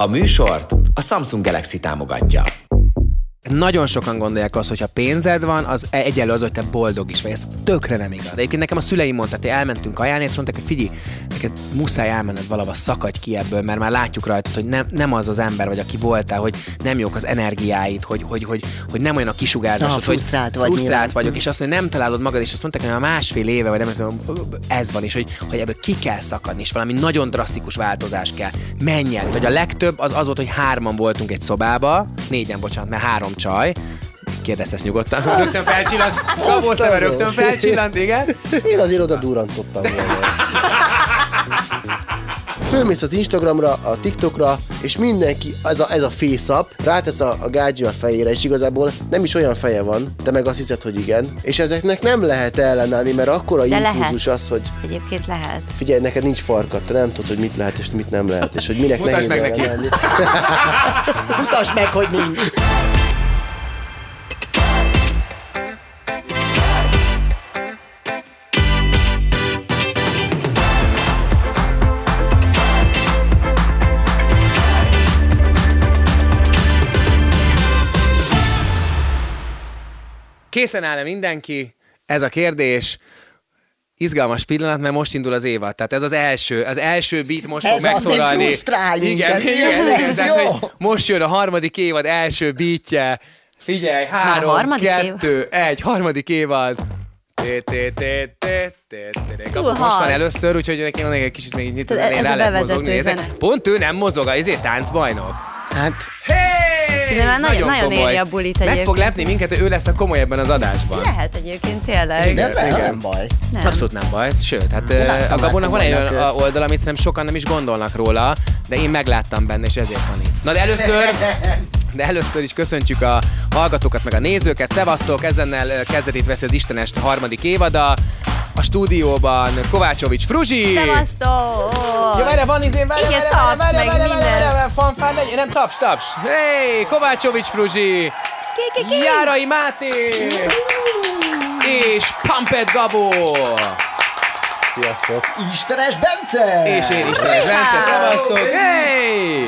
A műsort a Samsung Galaxy támogatja. Nagyon sokan gondolják azt, hogy ha pénzed van, az egyelő az, hogy te boldog is vagy. Ez tökre nem igaz. De egyébként nekem a szüleim mondták, hogy elmentünk kajálni, és mondták, hogy figyelj, neked muszáj elmenned valahova, szakadj ki ebből, mert már látjuk rajtad, hogy nem, nem az az ember vagy, aki voltál, hogy nem jók az energiáid, hogy, hogy, hogy, hogy nem olyan a kisugárzásod, Na, frusztrált hogy vagy frusztrált nyilván. vagyok, és azt mondja, hogy nem találod magad, és azt mondták, hogy már másfél éve, vagy nem tudom, ez van, és hogy, hogy ebből ki kell szakadni, és valami nagyon drasztikus változás kell. Menj el. Vagy a legtöbb az az volt, hogy hárman voltunk egy szobába, négyen, bocsánat, mert három csaj, Kérdezz ezt nyugodtan. Rögtön felcsillant. Szeme rögtön felcsillant, igen. Én azért oda durrantottam volna. Fölmész az Instagramra, a TikTokra, és mindenki, ez a, ez a up, rátesz a, a gágyi a fejére, és igazából nem is olyan feje van, te meg azt hiszed, hogy igen. És ezeknek nem lehet ellenállni, mert akkora De impulzus lehet. az, hogy Egyébként lehet. figyelj, neked nincs farkad, te nem tudod, hogy mit lehet és mit nem lehet, és hogy minek Mutasd nehéz meg neki. Mutasd meg, hogy nincs. Készen áll-e mindenki? Ez a kérdés. Izgalmas pillanat, mert most indul az évad. Tehát ez az első, az első beat most Ez fog az, megszólalni. frusztrál igen, igen, Ez igen, tehát, jó. hogy most jön a harmadik évad első beatje. Figyelj, már három, kettő, egy, harmadik évad. Kapu Most van először, úgyhogy neki van egy kicsit még nyitni, Tudod, ez rá a lehet mozogni. Pont ő nem mozog, ezért táncbajnok. Hát, Hey! Szerintem már nagyon- nagyon komoly. éri a bulit Meg fog egyébként. lepni minket, hogy ő lesz a komoly ebben az adásban. lehet egyébként tényleg. De ez nem, Igen. nem baj. Nem. Abszolút nem baj, sőt, hát láttam a Gabónak van egy olyan oldal, amit szerintem sokan nem is gondolnak róla, de én megláttam benne, és ezért van itt. Na de először, de először is köszöntjük a hallgatókat, meg a nézőket. Szevasztok, ezennel kezdetét veszi az Istenest harmadik évada. A stúdióban Kovácsovics Fruzsi. Szevasztok! Ja, várj, van izén, várj, Igen, várj, taps, várj, meg várj, minden. várj, várj, fanfár nem taps, taps. Hey, Kovácsovics Fruzsi. Ki, ki, ki? Járai Máté. És Pampet Gabó. Sziasztok. Istenes Bence! És én Istenes Bence, szevasztok! Hey!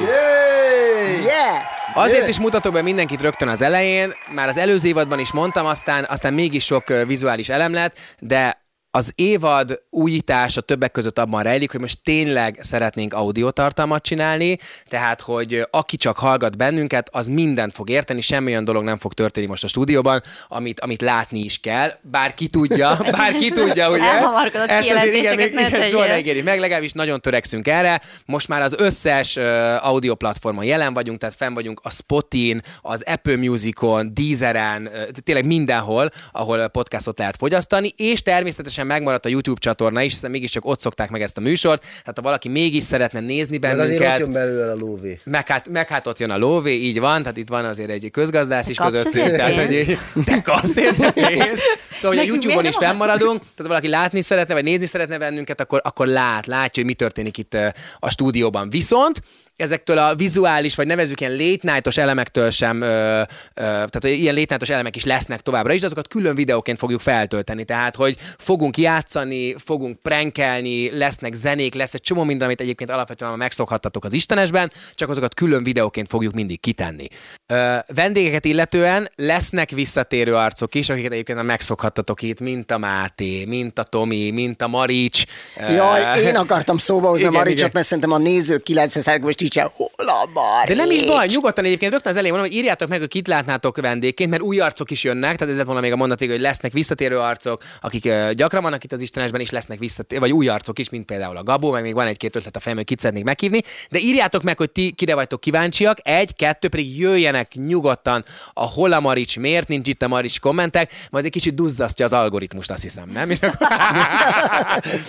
Yeah! Azért is mutatok be mindenkit rögtön az elején, már az előző évadban is mondtam, aztán, aztán mégis sok vizuális elem lett, de az évad újítása többek között abban rejlik, hogy most tényleg szeretnénk audiotartalmat csinálni, tehát, hogy aki csak hallgat bennünket, az mindent fog érteni, semmi olyan dolog nem fog történni most a stúdióban, amit, amit látni is kell. Bár ki tudja, bár ki tudja, ugye? Elhamarkodott Ezt azért, igen, még- igen, soha ne ígérjük meg, legalábbis nagyon törekszünk erre. Most már az összes uh, audio platformon jelen vagyunk, tehát fenn vagyunk a Spotin, az Apple Musicon, Deezeren, uh, tényleg mindenhol, ahol podcastot lehet fogyasztani, és természetesen megmaradt a YouTube csatorna is, hiszen mégiscsak ott szokták meg ezt a műsort, tehát ha valaki mégis szeretne nézni Meg azért ott bennünket, jön belőle a lóvé. meg hát, meg hát ott jön a lóvé, így van, tehát itt van azért egy közgazdász is közöttünk. Tehát, hogy te kapsz érte pénzt. Szóval, hogy a YouTube-on is fennmaradunk, tehát valaki látni szeretne, vagy nézni szeretne bennünket, akkor, akkor lát, látja, hogy mi történik itt a stúdióban. Viszont ezektől a vizuális, vagy nevezük ilyen late night-os elemektől sem, ö, ö, tehát ilyen late night-os elemek is lesznek továbbra is, de azokat külön videóként fogjuk feltölteni. Tehát, hogy fogunk játszani, fogunk prankelni, lesznek zenék, lesz egy csomó minden, amit egyébként alapvetően már megszokhattatok az Istenesben, csak azokat külön videóként fogjuk mindig kitenni. Ö, vendégeket illetően lesznek visszatérő arcok is, akiket egyébként már megszokhattatok itt, mint a Máté, mint a Tomi, mint a Marics. Jaj, én akartam szóba hozni a Maricsot, igen. mert szerintem a nézők 90 most így hol Marics? De nem is baj, nyugodtan egyébként rögtön az elején mondom, hogy írjátok meg, hogy kit látnátok vendégként, mert új arcok is jönnek, tehát ez lett volna még a mondat hogy lesznek visszatérő arcok, akik ö, gyakran vannak itt az Istenesben, és lesznek visszatérő, vagy új arcok is, mint például a Gabó, meg még van egy-két ötlet a fejemben, hogy kit szeretnék meghívni, de írjátok meg, hogy ti kire vagytok kíváncsiak, egy, kettő pedig jöjjenek nyugodtan a hol a Marics, miért nincs itt a Marics kommentek, majd egy kicsit duzzasztja az algoritmust, azt hiszem, nem? Akkor...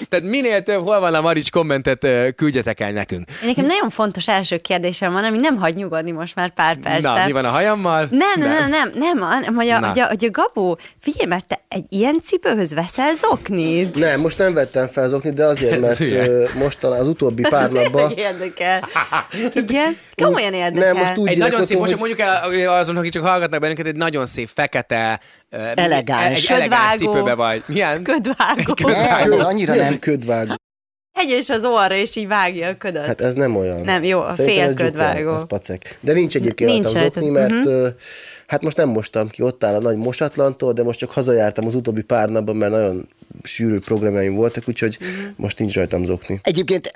Tehát minél több hol van a Marics kommentet küldjetek el nekünk. Nekem nagyon fontos első kérdésem van, ami nem hagy nyugodni most már pár percet. Na, mi van a hajammal? Nem, nem, nem, nem, nem, hanem, hogy a, hogy, a, hogy a Gabó, figyelj, mert te egy ilyen cipőhöz veszel zoknit? Nem, most nem vettem fel az oknit, de azért, mert ö, mostan az utóbbi pár napban érdekel. Igen? Komolyan érdekel. Nem, most úgy Egy nagyon szép, most hogy- mondjuk el azon, akik csak hallgatnak bennünket, egy nagyon szép fekete, Elegáns. egy elegáns Ködvágó. cipőbe vagy. Milyen? Ködvágó. Nem, ez annyira nem. hogy ködvágó? Hegyes az orra, és így vágja a ködöt. Hát ez nem olyan. Nem, jó, a Szerintem ez félködvágó. dzsuka, Az pacek. De nincs egyébként Nincs rajtam rajta. zokni, mert uh-huh. hát most nem mostam ki, ott áll a nagy mosatlantól, de most csak hazajártam az utóbbi pár napban, mert nagyon sűrű programjaim voltak, úgyhogy uh-huh. most nincs rajtam zokni. Egyébként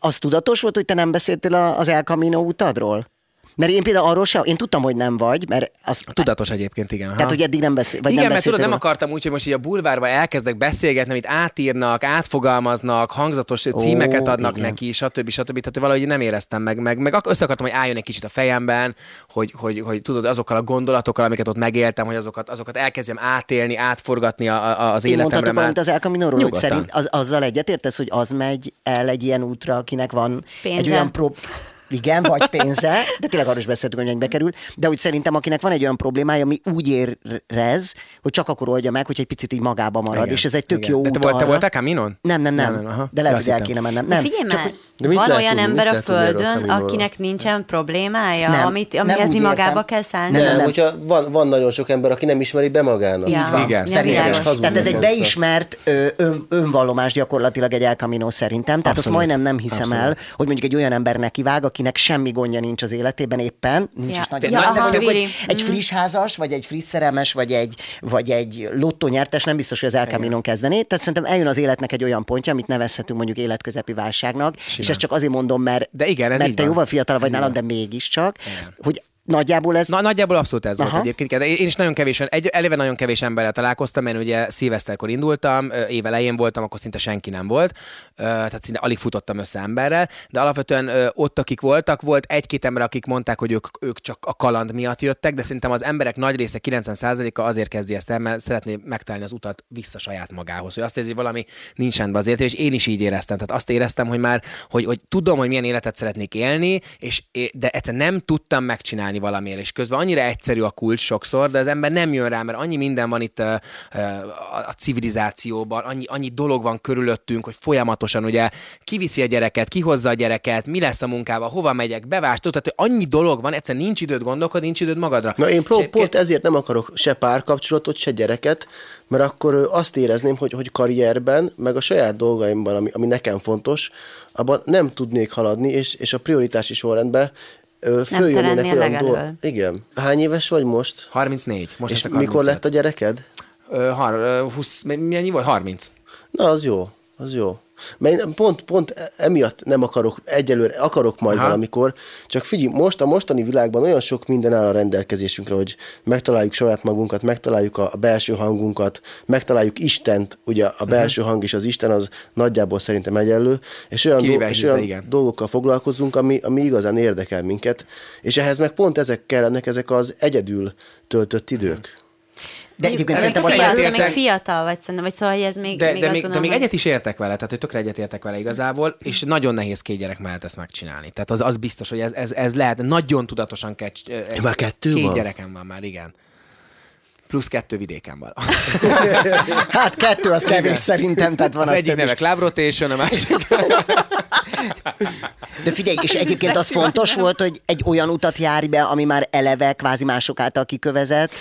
az tudatos volt, hogy te nem beszéltél a- az El Camino utadról? Mert én például arról sem, én tudtam, hogy nem vagy, mert az, Tudatos egyébként, igen. aha. tehát, hogy eddig nem beszél, vagy Igen, nem mert tudod, nem akartam úgy, hogy most így a bulvárba elkezdek beszélgetni, amit átírnak, átfogalmaznak, hangzatos címeket adnak igen. neki, stb. stb. Tehát valahogy nem éreztem meg, meg, meg össze akartam, hogy álljon egy kicsit a fejemben, hogy, hogy, hogy tudod, azokkal a gondolatokkal, amiket ott megéltem, hogy azokat, azokat elkezdjem átélni, átforgatni a, a, az Én életemre mondhatok valamit az El Camino-ról, hogy szerint az, azzal egyetértesz, hogy az megy el egy ilyen útra, akinek van egy Pénze. olyan pro... Igen, vagy pénze, de tényleg arról is beszéltünk, hogy mennyibe kerül, de úgy szerintem, akinek van egy olyan problémája, ami úgy érez, hogy csak akkor oldja meg, hogy egy picit így magába marad, Igen, és ez egy tök igen. jó De út te, volt, te voltál Caminon? Nem, nem, nem, Nem, nem, aha. de lehet, hogy el kéne mennem. De Nem, figyelj csak már, hogy- De mit van lehet olyan ember a földön, akinek nincsen problémája, Nem, amit, nem amihez magába kell szállni? Nem, Nem, nem. hogyha van, van nagyon sok ember, aki nem ismeri be magának. Ja. Így van. Igen, szerintem. Tehát ez egy beismert ön, önvallomás gyakorlatilag egy El Camino szerintem. Tehát azt majdnem nem hiszem el, hogy mondjuk egy olyan ember nekivág, akinek semmi gondja nincs az életében éppen, nincs Ja. is nagy összeg, aha, hogy egy friss házas, vagy egy friss szerelmes, vagy egy, vagy egy lottónyertes nem biztos, hogy az El Camino kezdené. Tehát szerintem eljön az életnek egy olyan pontja, amit nevezhetünk mondjuk életközepi válságnak, és ezt csak azért mondom, mert, De igen, ez mert te van. jóval fiatalabb vagy Ez nálam, de mégiscsak, hogy nagyjából ez Na, nagyjából abszolút ez volt Aha. egyébként. De én is nagyon kevés, egy, eleve nagyon kevés emberrel találkoztam, mert ugye szilveszterkor indultam, ö, év elején voltam, akkor szinte senki nem volt, tehát szinte alig futottam össze emberrel, de alapvetően ott, akik voltak, volt egy-két ember, akik mondták, hogy ők, ők csak a kaland miatt jöttek, de szerintem az emberek nagy része, 90%-a azért kezdi ezt el, mert szeretné megtalálni az utat vissza saját magához, hogy azt érzi, hogy valami nincs rendben az életében, és én is így éreztem. Tehát azt éreztem, hogy már, hogy, hogy tudom, hogy milyen életet szeretnék élni, és, de egyszer nem tudtam megcsinálni valamiért, és közben annyira egyszerű a kulcs sokszor, de az ember nem jön rá, mert annyi minden van itt uh, a civilizációban, annyi, annyi dolog van körülöttünk, hogy folyamatosan ugye kiviszi a gyereket, kihozza a gyereket, mi lesz a munkával, hova megyek, bevást, tehát hogy annyi dolog van, egyszerűen nincs időd gondolkodni, nincs időd magadra. Na én pró- pont ezért nem akarok se párkapcsolatot, se gyereket, mert akkor azt érezném, hogy, hogy karrierben, meg a saját dolgaimban, ami, ami nekem fontos, abban nem tudnék haladni, és, és a prioritási sorrendben följönnének olyan dolgok. Igen. Hány éves vagy most? 34. Most és mikor 35. lett a gyereked? Ö, har, ö, 20, mennyi volt? 30. Na, az jó, az jó. Mert pont, pont emiatt nem akarok, egyelőre akarok majd Aha. Valamikor, csak figyelj, most a mostani világban olyan sok minden áll a rendelkezésünkre, hogy megtaláljuk saját magunkat, megtaláljuk a, belső hangunkat, megtaláljuk Istent, ugye a belső hang és az Isten az nagyjából szerintem egyenlő, és olyan, Kivéve és olyan igen. dolgokkal foglalkozunk, ami, ami igazán érdekel minket, és ehhez meg pont ezek kellenek, ezek az egyedül töltött idők. De egyébként Még szerintem most már fiatal, értek- még fiatal vagy szerintem, vagy szóval, hogy ez még, De, még de, még, de gondolom, még hogy- egyet is értek vele, tehát hogy tökre egyet értek vele igazából, és nagyon nehéz két gyerek mellett ezt megcsinálni. Tehát az, az biztos, hogy ez, ez, ez lehet, nagyon tudatosan kell. Egy, Már kettő két van? gyerekem van már, igen. Plusz kettő vidéken van. Hát kettő az kevés szerintem, tehát van Az az egyik neve Club Rotation, a másik. De figyelj, és egyébként az fontos volt, hogy egy olyan utat járj be, ami már eleve kvázi mások által kikövezett,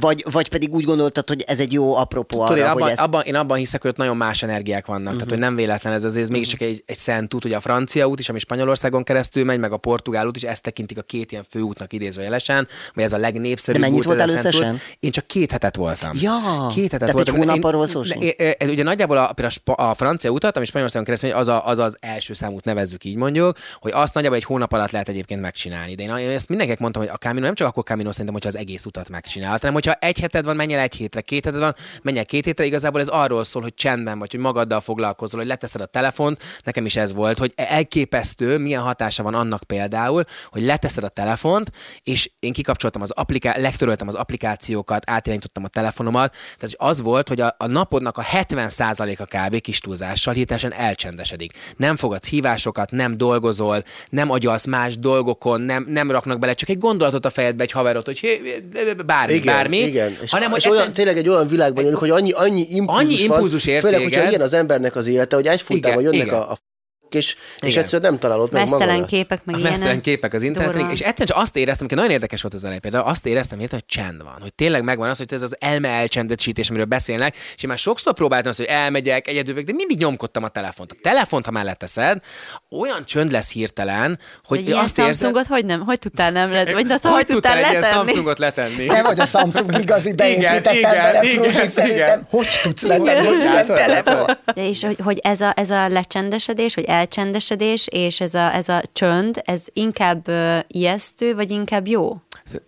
vagy, vagy pedig úgy gondoltad, hogy ez egy jó apropó arra, Tudod, én abban, ezt... abban, én abban hiszek, hogy ott nagyon más energiák vannak. Uh-huh. Tehát, hogy nem véletlen ez azért, ez mégiscsak egy, egy szent út, ugye a francia út is, ami Spanyolországon keresztül megy, meg a portugál út is, ezt tekintik a két ilyen főútnak idézőjelesen, vagy ez a legnépszerűbb De mennyit út, voltál összesen? Én csak két hetet voltam. Ja, két hetet tehát voltam. egy hónap arról é- é- ugye nagyjából a, a, a francia utat, ami Spanyolországon keresztül megy, az, a, az az első számút nevezzük így mondjuk, hogy azt nagyjából egy hónap alatt lehet egyébként megcsinálni. De én, én ezt mindenkinek mondtam, hogy a Camino nem csak akkor Camino szerintem, hogyha az egész utat megcsinálod, hanem hogyha egy heted van, menj el egy hétre, két heted van, menj el két hétre, igazából ez arról szól, hogy csendben vagy, hogy magaddal foglalkozol, hogy leteszed a telefont, nekem is ez volt, hogy elképesztő, milyen hatása van annak például, hogy leteszed a telefont, és én kikapcsoltam az appliká- legtöröltem az applikációkat, átirányítottam a telefonomat, tehát az volt, hogy a, a napodnak a 70%-a kb. kis túlzással hirtelen elcsendesedik. Nem fogadsz hívásokat, nem dolgozol, nem agyalsz más dolgokon, nem, nem raknak bele csak egy gondolatot a fejedbe, egy haverot, hogy bármi, Igen, bármi, igen. És, hanem, és hogy olyan, egyszer- tényleg egy olyan világban élünk, hogy annyi, annyi impulzus, Annyi impulzus van, főleg, hogyha ilyen az embernek az élete, hogy egyfolytában jönnek igen. a, a és, és Igen. egyszerűen nem találod meg Mesztelen magadat. képek, meg mesztelen képek az interneten, és egyszerűen csak azt éreztem, hogy nagyon érdekes volt az elején, például azt éreztem hirtelen, hogy csend van, hogy tényleg megvan az, hogy ez az elme elcsendesítés, amiről beszélnek, és én már sokszor próbáltam azt, hogy elmegyek, egyedül de mindig nyomkodtam a telefont. A telefont, ha mellett teszed, olyan csönd lesz hirtelen, hogy Egy ilyen azt érzed, Samsungot hogy nem, hogy tudtál nem let, vagy na, hogy, hogy tudtál tudtál egy ilyen letenni? Samsungot letenni? Te vagy a Samsung igazi beépített igen, embere, igen, igen. szerintem. Hogy tudsz letenni egy ilyen Látod? telefon? De és hogy, hogy ez, a, ez a lecsendesedés, vagy elcsendesedés, és ez a, ez a csönd, ez inkább ijesztő, vagy inkább jó?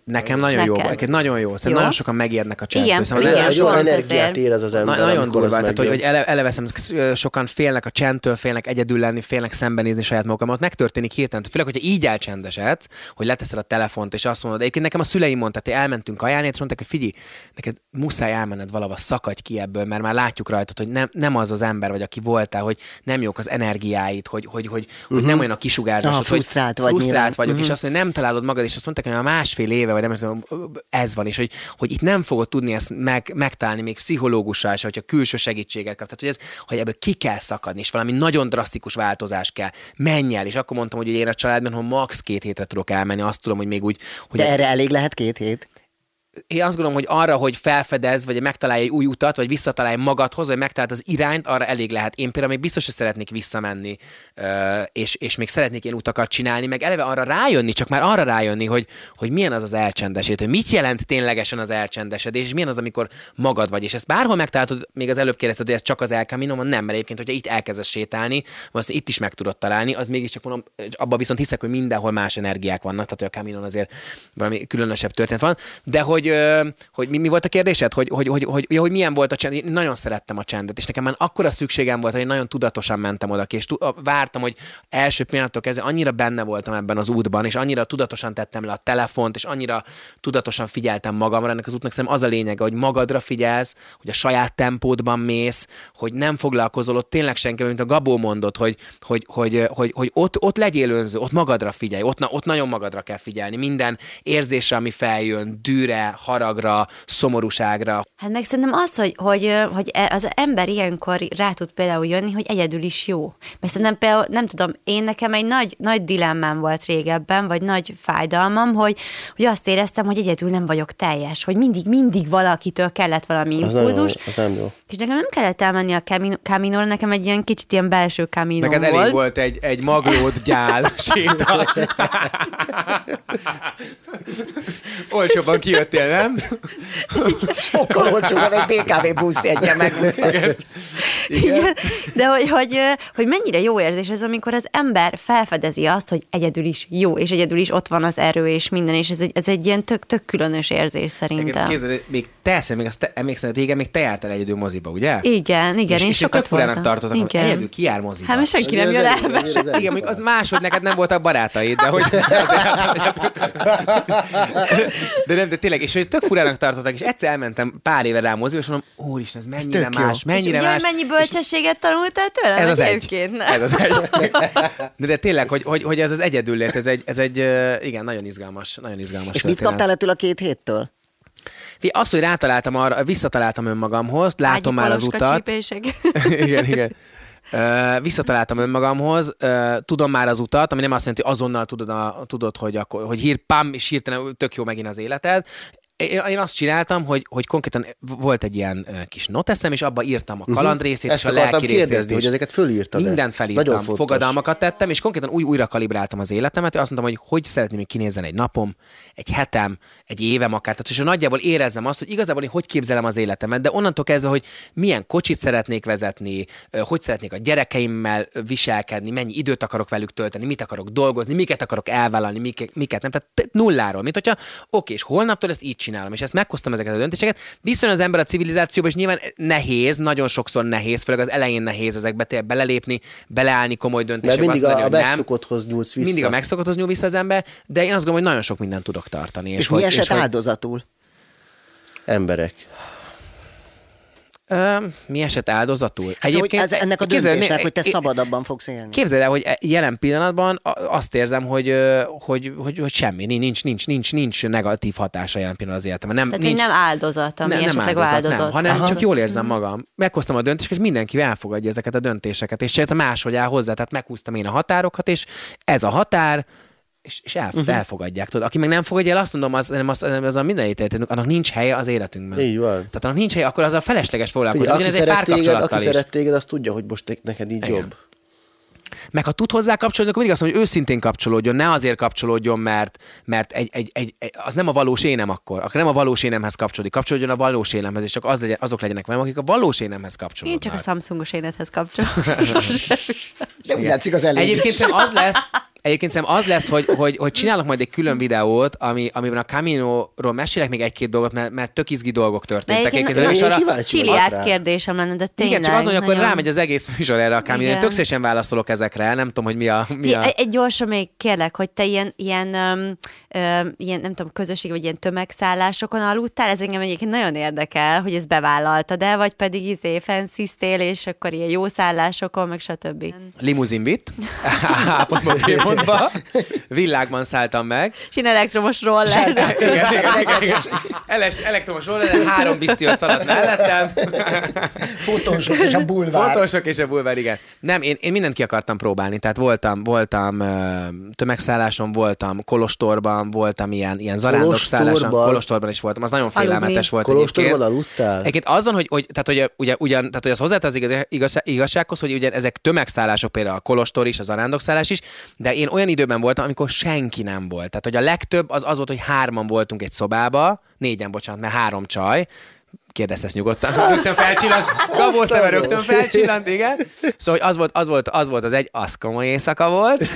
Nekem nagyon jó, Neked? neked nagyon jó. Szerintem Jó? nagyon sokan megérnek a csendtől. Igen, Szóval igen, nagyon Jó energiát ezért. érez az ember, Na, nagyon az durva, tehát hogy, hogy ele, eleve sokan félnek a csendtől, félnek egyedül lenni, félnek szembenézni saját magukat. Megtörténik hirtelen. Főleg, hogyha így elcsendesedsz, hogy leteszed a telefont, és azt mondod, egyébként nekem a szüleim mondták, hogy elmentünk kajálni, és mondták, hogy figyelj, neked muszáj elmenned valahova, szakadj ki ebből, mert már látjuk rajtad, hogy nem, nem az az ember vagy, aki voltál, hogy nem jók az energiáid, hogy, hogy, hogy, hogy nem olyan a kisugárzás, Ah, hogy frusztrált vagy frusztrált vagyok, és azt mondja, nem találod magad, és azt mondták, hogy a másfél éve, vagy nem tudom, ez van, és hogy, hogy itt nem fogod tudni ezt meg, megtalálni még pszichológussal se, hogyha külső segítséget kap. Tehát, hogy, ez, hogy ebből ki kell szakadni, és valami nagyon drasztikus változás kell. Menj el, és akkor mondtam, hogy én a családban, ha max két hétre tudok elmenni, azt tudom, hogy még úgy, hogy De erre elég lehet két hét? Én azt gondolom, hogy arra, hogy felfedez, vagy megtalálj egy új utat, vagy visszatalálj magadhoz, vagy megtaláld az irányt, arra elég lehet. Én például még biztos, hogy szeretnék visszamenni, és, és még szeretnék ilyen utakat csinálni, meg eleve arra rájönni, csak már arra rájönni, hogy, hogy milyen az az elcsendesít, hogy mit jelent ténylegesen az elcsendesedés, és milyen az, amikor magad vagy. És ezt bárhol megtalálod, még az előbb kérdezted, hogy ez csak az El Camino, nem, mert egyébként, hogyha itt elkezdesz sétálni, azt itt is meg tudod találni, az mégiscsak mondom, abban viszont hiszek, hogy mindenhol más energiák vannak, tehát hogy a Caminon azért valami különösebb történet van, de hogy, ö, hogy mi, mi, volt a kérdésed? Hogy, hogy, hogy, hogy, hogy, hogy milyen volt a csend? Én nagyon szerettem a csendet, és nekem már akkora szükségem volt, hogy én nagyon tudatosan mentem oda ki, és a- vártam, hogy első pillanattól kezdve annyira benne voltam ebben az útban, és annyira tudatosan tettem le a telefont, és annyira tudatosan figyeltem magamra. Ennek az útnak szerintem az a lényege, hogy magadra figyelsz, hogy a saját tempódban mész, hogy nem foglalkozol ott tényleg senki, mint a Gabó mondott, hogy, hogy, hogy, hogy, hogy ott, ott legyél önző, ott magadra figyelj, ott, ott nagyon magadra kell figyelni. Minden érzésre, ami feljön, dűre, haragra, szomorúságra. Hát meg szerintem az, hogy, hogy, hogy e- az ember ilyenkor rá tud például jönni, hogy egyedül is jó. Mert szerintem például, nem tudom, én nekem egy nagy, nagy dilemmám volt régebben, vagy nagy fájdalmam, hogy, hogy azt éreztem, hogy egyedül nem vagyok teljes, hogy mindig, mindig valakitől kellett valami impulzus, az nem jó. és nekem nem kellett elmenni a Camino- Caminóra, nekem egy ilyen kicsit ilyen belső Camino Neked volt. elég volt egy, egy maglód gyál séta. Olcsóban kijöttél, nem? Sokkal olcsóban egy BKV busz egyen megúszta. Igen. De hogy, hogy, hogy mennyire jó érzés ez, amikor az ember felfedezi azt, hogy egyedül is jó, és egyedül is ott van az erő, és minden, és ez egy, ez egy ilyen tök, tök különös érzés szerintem. Képzeld, még te eszem, még azt te, emlékszel, régen még te jártál egyedül moziba, ugye? Igen, igen, és, én és sokat tök furának voltam. tartottak, hogy Igen. egyedül ki jár moziba. Hát mert senki nem jön az el. Igen, mondjuk az másod, neked nem voltak barátaid, de hogy... De nem, de tényleg, és hogy tök furának tartottak, és egyszer elmentem pár éve rá moziba, és mondom, úristen, ez mennyire jó. más, És mennyire ugye, más. mennyi bölcsességet tanultál tőlem? Ez az egy. Ez az egy. De, de tényleg, hogy, hogy, hogy ez az egyedüllét, ez egy, ez egy, igen, nagyon izgalmas, nagyon izgalmas És mit történet. kaptál ettől a két héttől? Fi, Azt, hogy rátaláltam arra, visszataláltam önmagamhoz, látom Ágyi már az utat. igen, igen. Uh, visszataláltam önmagamhoz, uh, tudom már az utat, ami nem azt jelenti, hogy azonnal tudod, a, tudod hogy, akkor, hogy hír, pam, és hirtelen tök jó megint az életed. Én, én azt csináltam, hogy, hogy konkrétan volt egy ilyen kis noteszem, és abba írtam a kalandrészét Ezt és a lelki részét kérdezni, hogy ezeket fölírtad Mindent Nagyon felírtam, fontos. fogadalmakat tettem, és konkrétan úgy újra kalibráltam az életemet, hogy azt mondtam, hogy hogy szeretném, hogy kinézzen egy napom, egy hetem, egy évem akár. Tehát, és nagyjából érezzem azt, hogy igazából én hogy képzelem az életemet, de onnantól kezdve, hogy milyen kocsit szeretnék vezetni, hogy szeretnék a gyerekeimmel viselkedni, mennyi időt akarok velük tölteni, mit akarok dolgozni, miket akarok elvállalni, miket, miket nem. Tehát nulláról, mint hogyha oké, és holnaptól ezt így csinálom, és ezt meghoztam ezeket a döntéseket. Viszont az ember a civilizációba, és nyilván nehéz, nagyon sokszor nehéz, főleg az elején nehéz ezekbe belelépni, beleállni komoly döntésekbe. mindig azt a, a hogy megszokotthoz nyúlsz vissza. Mindig a megszokotthoz nyúl vissza az ember, de én azt gondolom, hogy nagyon sok mindent tudok tartani. És, hogy, mi esett hogy áldozatul? Emberek. Ö, mi esett áldozatul? Hát szóval, hogy ez, ennek a döntésnek, né- hogy te szabadabban fogsz élni. Képzeld el, hogy jelen pillanatban azt érzem, hogy, hogy, hogy, hogy semmi, nincs, nincs, nincs, nincs negatív hatása jelen pillanatban az életemben. Nem, Tehát, nincs, hogy nem áldozat, ami esetleg áldozat. nem, hanem Aha. csak jól érzem magam. Meghoztam a döntést, és mindenki elfogadja ezeket a döntéseket, és csinálta máshogy áll hozzá, tehát meghúztam én a határokat, és ez a határ, és, és el, uh-huh. elfogadják. Tudod. Aki meg nem fogadja el, azt mondom, az, nem, az, az a minden ítéletünk, annak nincs helye az életünkben. Így van. Tehát annak nincs helye, akkor az a felesleges foglalkozni. Figyelj, aki szeret, téged, aki is. szeret téged, az tudja, hogy most neked így Igen. jobb. Meg ha tud hozzá kapcsolódni, akkor mindig azt mondom, hogy őszintén kapcsolódjon, ne azért kapcsolódjon, mert, mert egy, egy, egy, egy, az nem a valós énem akkor. Akkor nem a valós énemhez kapcsolódik. Kapcsolódjon a valós énemhez, és csak az legyen, azok legyenek velem, akik a valós énemhez Én kapcsolódnak. csak a Samsungos énethez kapcsolom. De úgy látszik az elég. Egyébként az lesz, Egyébként szerintem az lesz, hogy, hogy, hogy csinálok majd egy külön videót, ami, amiben a Camino-ról mesélek még egy-két dolgot, mert, mert tök izgi dolgok történtek. egyébként Egyébként, vagyok Csiliárd kérdésem lenne, de tényleg. igen, csak azon, hogy akkor rámegy az egész műsor erre a Camino. Én tök szívesen válaszolok ezekre, nem tudom, hogy mi a... Mi a... Egy, egy gyorsan még kérlek, hogy te ilyen, ilyen, um, um, ilyen, nem tudom, közösség vagy ilyen tömegszállásokon aludtál, ez engem egyébként nagyon érdekel, hogy ezt bevállaltad el, vagy pedig izé fensziztél, és akkor ilyen jó szállásokon, meg stb. Limuzinbit, A-pontba, B-pontba, világban szálltam meg. Sin elektromos roller. igen, igen, igen, igen. Eles, elektromos roller, három biztos szaladt mellettem. Fotósok és a bulvár. Fotósok és a bulvár, igen. Nem, én, én mindent ki akartam próbálni, tehát voltam, voltam tömegszálláson, voltam Kolostorban, voltam ilyen, ilyen zarándokszálláson, Kolostorban? Kolostorban is voltam, az nagyon félelmetes volt Kolostorban egyébként. aludtál? Egyébként az van, hogy, hogy tehát, hogy ugye, ugyan, tehát, hogy az hozzátesz az igaz, igaz, igazsághoz, hogy ugye ezek tömegszállások, például a Kolostor is, az arándokszállás is, de én olyan időben voltam, amikor senki nem volt. Tehát, hogy a legtöbb az az volt, hogy hárman voltunk egy szobába, négyen, bocsánat, mert három csaj, kérdezz ezt nyugodtan. Rögtön felcsillant. Gabó szeme rögtön felcsillant, igen. Szóval az volt, az volt, az volt az egy, az komoly éjszaka volt.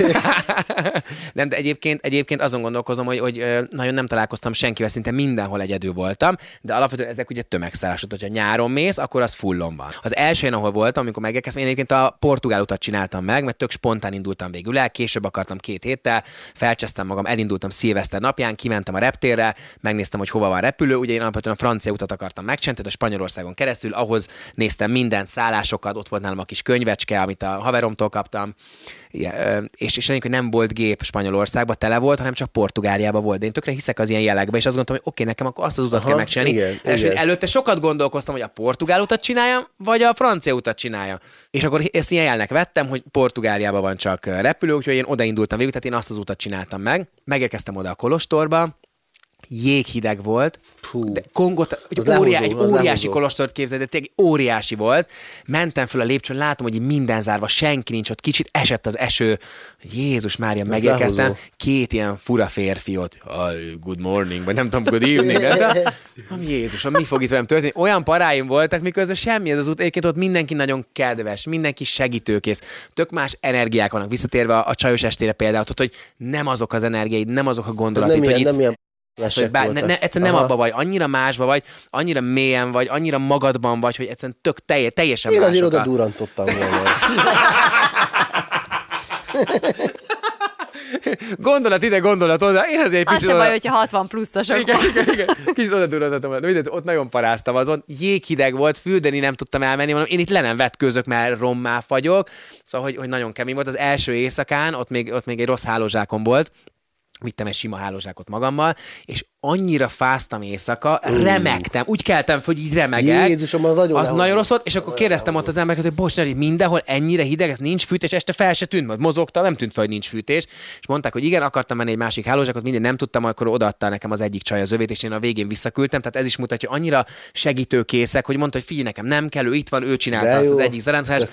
nem, de egyébként, egyébként azon gondolkozom, hogy, hogy nagyon nem találkoztam senkivel, szinte mindenhol egyedül voltam, de alapvetően ezek ugye tömegszállások. Hogyha nyáron mész, akkor az fullon van. Az első helyen, ahol voltam, amikor megérkeztem, én egyébként a portugál utat csináltam meg, mert tök spontán indultam végül el, később akartam két héttel, felcsesztem magam, elindultam szilveszter napján, kimentem a reptérre, megnéztem, hogy hova van repülő, ugye én alapvetően a francia utat akartam megcsinálni, tehát a Spanyolországon keresztül, ahhoz néztem minden szállásokat, ott volt nálam a kis könyvecske, amit a haveromtól kaptam, és, és lényeg, hogy nem volt gép Spanyolországban, tele volt, hanem csak Portugáliában volt. De én tökre hiszek az ilyen jelekbe, és azt gondoltam, hogy oké, nekem akkor azt az utat Aha, kell megcsinálni. igen, És igen. előtte sokat gondolkoztam, hogy a portugál utat csináljam, vagy a francia utat csináljam. És akkor ezt ilyen jelnek vettem, hogy Portugáliában van csak repülő, úgyhogy én odaindultam végül, tehát én azt az utat csináltam meg. Megérkeztem oda a Kolostorba, jéghideg volt, Hú. de Kongot, egy, óriá, egy óriási kolostort képzeld, de tényleg óriási volt. Mentem föl a lépcsőn, látom, hogy minden zárva, senki nincs ott, kicsit esett az eső. Jézus Mária, megérkeztem, lehúzó. két ilyen fura férfi ott, "Hi, good morning, vagy nem tudom, good evening. De, Am, Jézusom, mi fog itt velem történni? Olyan paráim voltak, miközben semmi ez az út. Egyébként ott mindenki nagyon kedves, mindenki segítőkész. Tök más energiák vannak. Visszatérve a, a csajos estére például, ott, hogy nem azok az energiaid, nem azok a gondolatok, nem hogy ilyen, itt nem ilyen az, lesek hogy bár, ne, ne, egyszerűen nem Aha. abba vagy, annyira másba vagy, annyira mélyen vagy, annyira magadban vagy, hogy egyszerűen tök telje, teljesen Én azért oda durantottam volna. Gondolat ide, gondolat oda, én azért egy Az picit sem oda... baj, hogyha 60 pluszosok. Igen, igen, igen. Kicsit oda durantottam, volna. Mindegy, ott nagyon paráztam azon. Jéghideg volt, fürdeni nem tudtam elmenni, mondom, én itt le nem vetkőzök, mert rommá fagyok. Szóval, hogy, hogy nagyon kemény volt. Az első éjszakán, ott még, ott még egy rossz hálózsákom volt, vittem egy sima hálózsákot magammal, és annyira fáztam éjszaka, remegtem, úgy keltem föl, hogy így remegek. Jézusom, az nagyon Az nagyon rossz volt, és akkor kérdeztem ott az embereket, hogy bocs, Neri, mindenhol ennyire hideg, ez nincs fűtés, este fel se tűnt, majd mozogtam, nem tűnt fel, hogy nincs fűtés, és mondták, hogy igen, akartam menni egy másik hálózsákot, minden nem tudtam, akkor odaadta nekem az egyik csaj az övét, és én a végén visszaküldtem, tehát ez is mutatja, hogy annyira segítőkészek, hogy mondta, hogy figyelj nekem, nem kell, ő itt van, ő csinálta azt az egyik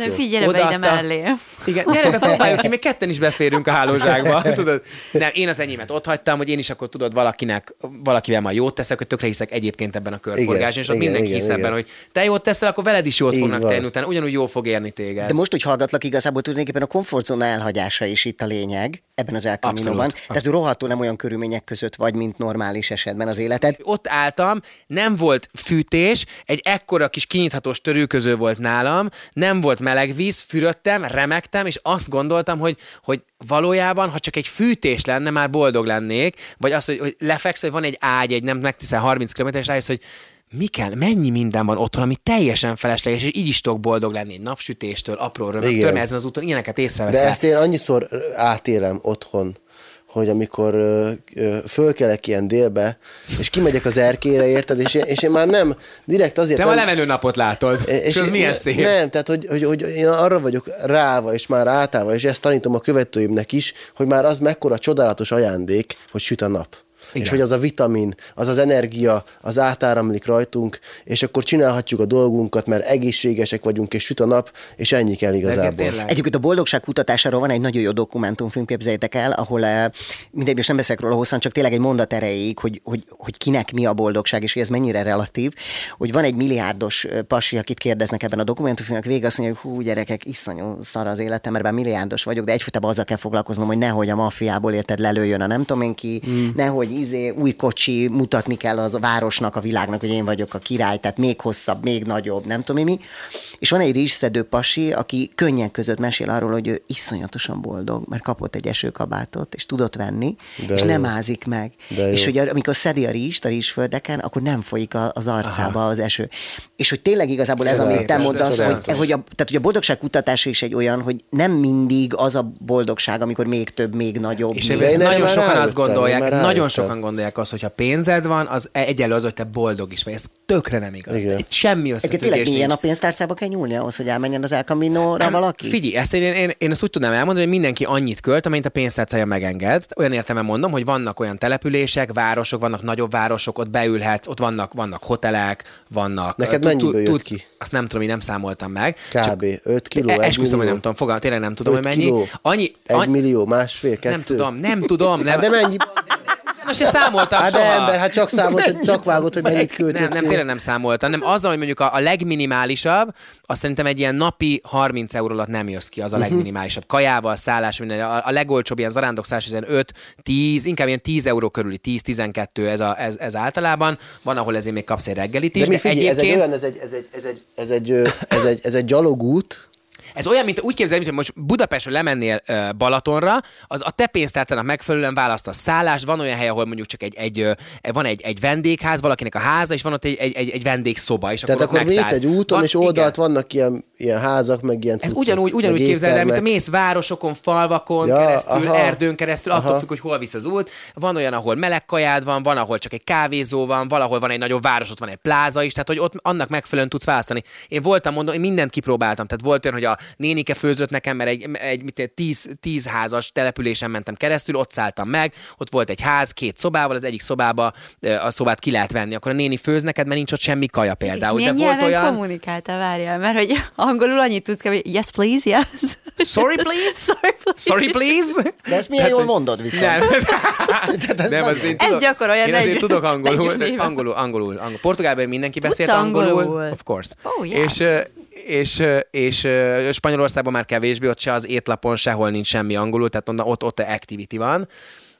jó. Figyelj be ide mellé. Igen, gyere be, próbáljuk ki, még ketten is beférünk a hálózsákba. Tudod? Nem, én az enyémet ott hagytam, hogy én is akkor tudod valakinek, valakivel majd jót teszek, hogy tökre hiszek egyébként ebben a körforgáson, és ott igen, mindenki igen, hisz igen. ebben, hogy te jót teszel, akkor veled is jót Így fognak van. tenni, utána ugyanúgy jó fog érni téged. De most, hogy hallgatlak, igazából tulajdonképpen a komfortzóna elhagyása is itt a lényeg ebben az El Camino-ban. Abszolút. Tehát rohadtul nem olyan körülmények között vagy, mint normális esetben az életed. ott álltam, nem volt fűtés, egy ekkora kis kinyithatós törülköző volt nálam, nem volt meleg víz, fürödtem, remegtem, és azt gondoltam, hogy, hogy valójában, ha csak egy fűtés lenne, már boldog lennék, vagy az, hogy, hogy lefeksz, hogy van egy ágy, egy nem megtiszel 30 km, és rájössz, hogy mi kell, mennyi minden van otthon, ami teljesen felesleges, és így is tudok boldog lenni egy napsütéstől, apró römöktől, mert ezen az úton ilyeneket De észreveszem. ezt én annyiszor átélem otthon, hogy amikor ö, ö, fölkelek ilyen délbe, és kimegyek az erkére, érted, és én, és én már nem, direkt azért Te a nem, lemenő napot látod, és, és az én- milyen szép. Nem, tehát hogy, hogy, hogy én arra vagyok ráva, és már átállva, és ezt tanítom a követőimnek is, hogy már az mekkora csodálatos ajándék, hogy süt a nap. Igen. És hogy az a vitamin, az az energia, az átáramlik rajtunk, és akkor csinálhatjuk a dolgunkat, mert egészségesek vagyunk, és süt a nap, és ennyi kell igazából. Egyébként a boldogság kutatásáról van egy nagyon jó dokumentumfilm, képzeljétek el, ahol eh, mindegy, most nem beszélek róla hosszan, csak tényleg egy mondat erejéig, hogy, hogy, hogy kinek mi a boldogság, és hogy ez mennyire relatív, hogy van egy milliárdos eh, pasi, akit kérdeznek ebben a dokumentumfilmnek, végig azt mondja, hogy hú, gyerekek, iszonyú szar az életem, mert bár milliárdos vagyok, de egyfolytában azzal kell foglalkoznom, hogy nehogy a maffiából érted lelőjön a nem tudom én ki, mm. nehogy izé, új kocsi, mutatni kell az a városnak, a világnak, hogy én vagyok a király, tehát még hosszabb, még nagyobb, nem tudom mi. És van egy rizsszedő pasi, aki könnyen között mesél arról, hogy ő iszonyatosan boldog, mert kapott egy esőkabátot, és tudott venni, De és jó. nem ázik meg. De és jó. hogy amikor szedi a rizst a rizsföldeken, akkor nem folyik a- az arcába Aha. az eső. És hogy tényleg igazából ez, amit te mondasz, hogy, hogy, a, tehát, hogy a boldogság kutatása is egy olyan, hogy nem mindig az a boldogság, amikor még több, még nagyobb. És még... nagyon sokan azt gondolják, nagyon rájöttem. Sokan gondolják azt, hogy ha pénzed van, az egyenlő az, hogy te boldog is vagy. Ez tökre nem igaz. Igen. Itt semmi összefüggés tényleg milyen a pénztárcába kell nyúlni ahhoz, hogy elmenjen az El Camino-ra valaki? Figyelj, ezt én, én, én ezt úgy tudnám elmondani, hogy mindenki annyit költ, amennyit a pénztárcája megenged. Olyan értelemben mondom, hogy vannak olyan települések, városok, vannak nagyobb városok, ott beülhetsz, ott vannak, vannak hotelek, vannak... Neked mennyiből tud- jött ki? Azt nem tudom, én nem számoltam meg. Kb. 5 kiló, E- Esküszöm, hogy nem tudom, fogalmam, tényleg nem tudom, hogy mennyi. Annyi, egy millió, másfél, kettő. nem tudom, nem tudom. Nem, de mennyi? Most se számoltam Hát de soha. ember, hát csak számolt, hogy csak vágott, hogy mennyit költöttél. Nem, nem, tényleg nem számoltam. Nem, azzal, hogy mondjuk a, a legminimálisabb, azt szerintem egy ilyen napi 30 euró alatt nem jössz ki, az Mhm. a legminimálisabb. Kajával, szállás, minden. A, a legolcsóbb ilyen zarándokszállás, ilyen 5, 10, inkább ilyen 10 euró körüli, 10-12 ez, a, ez, ez általában. Van, ahol ezért még kapsz egy reggelit is. De mi figyelj, ez egy egyébként- olyan, ez egy, ez egy, ez egy, ez egy, ez egy, ez egy gyalogút, Ez olyan, mint úgy képzelni, mint hogy most Budapestről lemennél ö, Balatonra, az a te pénztárcának megfelelően választasz szállást, van olyan hely, ahol mondjuk csak egy, egy, ö, van egy, egy vendégház, valakinek a háza, és van ott egy, egy, egy, egy vendégszoba, és tehát akkor, akkor mész egy úton, Van- és oldalt igen. vannak ilyen, ilyen házak, meg ilyen Ez cuccok, ugyanúgy, ugyanúgy meg képzeld el, mint a mész városokon, falvakon Ja, keresztül, aha. erdőn keresztül, attól Aha. függ, hogy hol visz az út. Van olyan, ahol meleg kajád van, van, ahol csak egy kávézó van, valahol van egy nagyobb város, ott van egy pláza is, tehát hogy ott annak megfelelően tudsz választani. Én voltam, mondom, én mindent kipróbáltam. Tehát volt olyan, hogy a nénike főzött nekem, mert egy, egy mit, tíz, tíz házas településen mentem keresztül, ott szálltam meg, ott volt egy ház, két szobával, az egyik szobába a szobát ki lehet venni. Akkor a néni főz neked, mert nincs ott semmi kaja És például. milyen De volt olyan... kommunikáltál, várjál, mert hogy angolul annyit tudsz kb. yes please, yes. Sorry, please? Sorry, please. Sorry, please? De ezt milyen jól mondod viszont. Nem, nem, az én Ez tudok, gyakorolja én azért tudok angolul, angolul, angolul, angolul. Portugálban mindenki beszélt angolul, angolul? of course. Oh, yes. És, és, és, Spanyolországban már kevésbé, ott se az étlapon sehol nincs semmi angolul, tehát ott, ott activity van.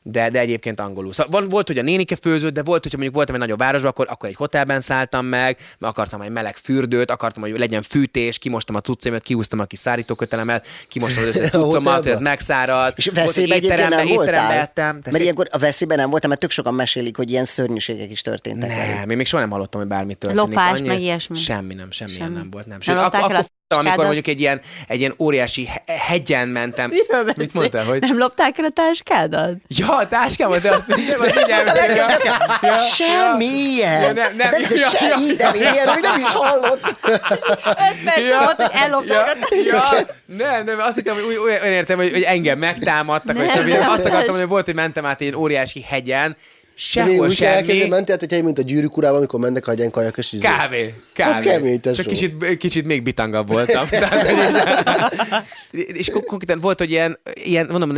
De, de egyébként angolul. Szóval van, volt, hogy a nénike főzött, de volt, hogyha mondjuk voltam egy nagyobb városban, akkor, akkor egy hotelben szálltam meg, mert akartam egy meleg fürdőt, akartam, hogy legyen fűtés, kimostam a cuccaimat, kiúztam a kis szárítókötelemet, kimostam az összes cuccomat, hogy ez megszárad. És veszélybe egyébként nem étterembe, étterembe ettem. Mert Tessék? ilyenkor a veszélyben nem voltam, mert tök sokan mesélik, hogy ilyen szörnyűségek is történtek. Nem, én még soha nem hallottam, hogy bármi történik. Lopás, meg ilyesmi? Semmi nem, semmi, semmi. Nem volt. Nem. Nem Sőt, ak- lopták el akkor, a amikor táskádat? mondjuk egy ilyen, egy ilyen óriási he- hegyen mentem. Mit mondtál, hogy? Nem lopták el a táskádat? Ja, a táskámat, de azt mindjárt, azt mindjárt. Ja, ja, Semmi ilyen! Ja, nem, nem, ez ja, se, ja. de ilyen, hogy nem is hallott. Öt perc volt, hogy ellopták a ja, ja, nem, nem, azt hittem, hogy olyan értem, hogy, hogy engem megtámadtak, vagy Nem, semmi. nem, Azt akartam, hogy volt, hogy mentem át egy óriási hegyen, sehol úgy semmi. mentél, hogy mint a gyűrűk urában, amikor mennek a kajak, és izé. Kávé, kávé. Az kemény, tesó. Csak kicsit, kicsit még bitangabb voltam. Tehát, és kon- konkrétan volt, hogy ilyen, ilyen mondom,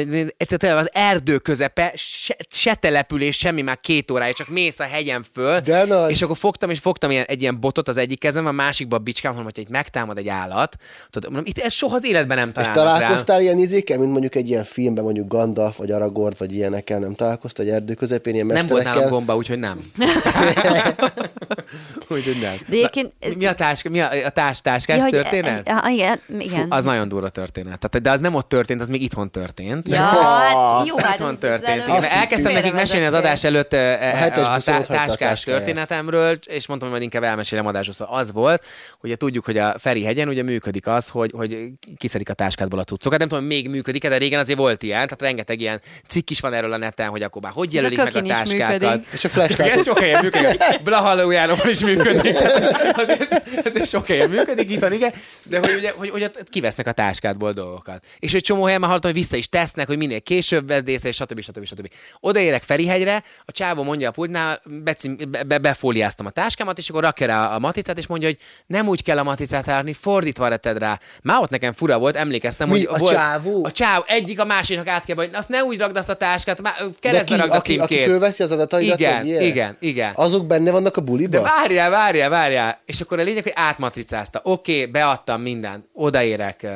tényleg az erdő közepe, se, se település, semmi már két órája, csak mész a hegyen föl, De nagy. és akkor fogtam, és fogtam ilyen, egy ilyen botot az egyik kezem, a másikba a bicskám, mondom, hogy itt megtámad egy állat. Tudod, mondom, itt ez soha az életben nem És találnak rá. találkoztál ilyen izékkel, mint mondjuk egy ilyen filmben, mondjuk Gandalf, vagy Aragorn, vagy ilyenekkel, nem találkoztál egy erdő közepén, ilyen Nem volt nálam gomba, úgyhogy nem. Úgyhogy nem. De egyébként- Na, mi a táska, mi a, a társ, táskás hogy- történet? Ja, igen, Fú, igen. az nagyon durva történet. Tehát, de az nem ott történt, az még itthon történt. Ja, hát jó, hát Itthon ez- történt. ez Igen, elkezdtem nekik mesélni az adás előtt A a, táskás történetemről, és mondtam, hogy majd inkább elmesélem adásról. Szóval az volt, hogy tudjuk, hogy a Ferihegyen ugye működik az, hogy, hogy kiszedik a táskádból a cuccokat. Nem tudom, még működik de régen azért volt ilyen, tehát rengeteg ilyen cikk is van erről a neten, hogy akkor már hogy jelölik meg a kökin működik. És a flashlight Ez sok helyen működik. Blahalójánokon is működik. Tehát azért, azért sok helyen működik, itt van, igen. De hogy, ugye, hogy, hogy ott kivesznek a táskádból dolgokat. És egy csomó helyen már hallottam, hogy vissza is tesznek, hogy minél később vesz észre, és stb. stb. stb. Odaérek Ferihegyre, a csávó mondja a pultnál, becim, be, be, befóliáztam a táskámat, és akkor rakja rá a matricát, és mondja, hogy nem úgy kell a matricát rárni, fordítva reted rá. Már ott nekem fura volt, emlékeztem, Mi, hogy a volt, csávó? A csávó, egyik a másiknak át kell, hogy azt ne úgy ragd azt a táskát, keresztbe ragd a aki, aki címkét. fölveszi az adataidat, Igen, meg igen, igen. Azok benne vannak a De buliba? várjál, várjál, várjál. És akkor a lényeg, hogy átmatricázta. Oké, okay, beadtam mindent. Odaérek uh,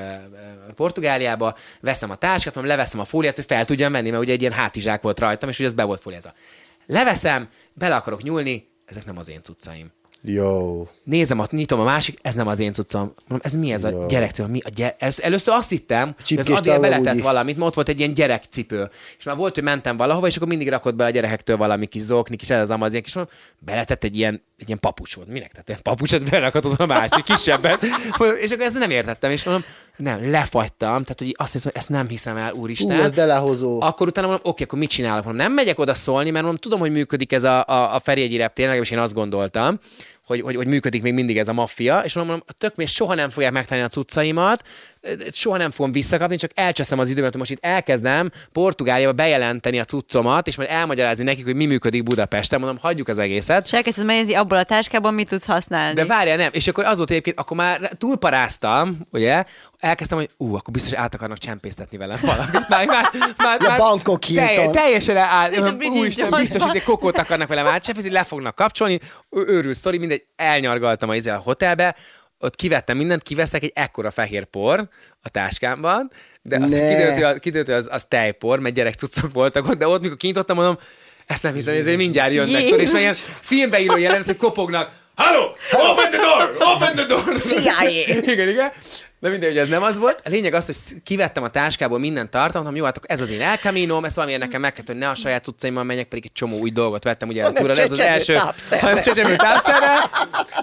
Portugáliába, veszem a táskát, mondom, leveszem a fóliát, hogy fel tudjam menni, mert ugye egy ilyen hátizsák volt rajtam, és ugye ez be volt fóliázva. Leveszem, bele akarok nyúlni, ezek nem az én cuccaim. Jó. Nézem, ott nyitom a másik, ez nem az én cuccom. Mondom, ez mi ez a Jó. gyerekcipő? Mi a gyere... ez, először azt hittem, hogy az Adél beletett úgy. valamit, mert ott volt egy ilyen gyerekcipő. És már volt, hogy mentem valahova, és akkor mindig rakott be a gyerekektől valami kis zokni, kis ez az amaz, ilyen kis mondom, beletett egy ilyen, egy ilyen papucs volt. Minek? Tehát egy papucsot berakott a másik kisebbet. és akkor ezt nem értettem, és mondom, nem, lefagytam, tehát hogy azt hiszem, hogy ezt nem hiszem el, úristen. Hú, ez delehozó. Akkor utána mondom, oké, akkor mit csinálok? Mondom, nem megyek oda szólni, mert mondom, tudom, hogy működik ez a, a, a Ferihegyi reptér, legalábbis én azt gondoltam, hogy, hogy, hogy működik még mindig ez a maffia, és mondom, tök még soha nem fogják megtenni a cuccaimat, soha nem fogom visszakapni, csak elcseszem az időmet, hogy most itt elkezdem Portugáliába bejelenteni a cuccomat, és majd elmagyarázni nekik, hogy mi működik Budapesten. Mondom, hagyjuk az egészet. És elkezdted megnézni abból a táskában, mit tudsz használni. De várjál, nem. És akkor az volt egyébként, akkor már túlparáztam, ugye, elkezdtem, hogy ú, akkor biztos át akarnak csempésztetni velem valamit. Már, már, már, már Bangkok Hilton. teljesen Bridget úristen, biztos, hogy kokót akarnak velem átcsempészni, le fognak kapcsolni, ő- őrült sztori, mindegy, elnyargaltam a, izé a hotelbe, ott kivettem mindent, kiveszek egy ekkora fehér por a táskámban, de Ne. kiderült, hogy, a- kiderült, hogy az, az tejpor, mert gyerek cuccok voltak ott, de ott, mikor kinyitottam, mondom, ezt nem hiszem, ezért mindjárt jönnek. Tudod, és már ilyen filmbe író jelenet, hogy kopognak, Hello! Open the door! Open the door! CIA. igen, igen. De mindegy, hogy ez nem az volt. A lényeg az, hogy kivettem a táskából minden tartalmat, mondom, jó, hát ez az én El Camino, ezt valamiért nekem meg kellett, hogy ne a saját cuccaimmal menjek, pedig egy csomó új dolgot vettem, ugye a Hanem túra, ez az első, hanem csecsemő tápszerrel,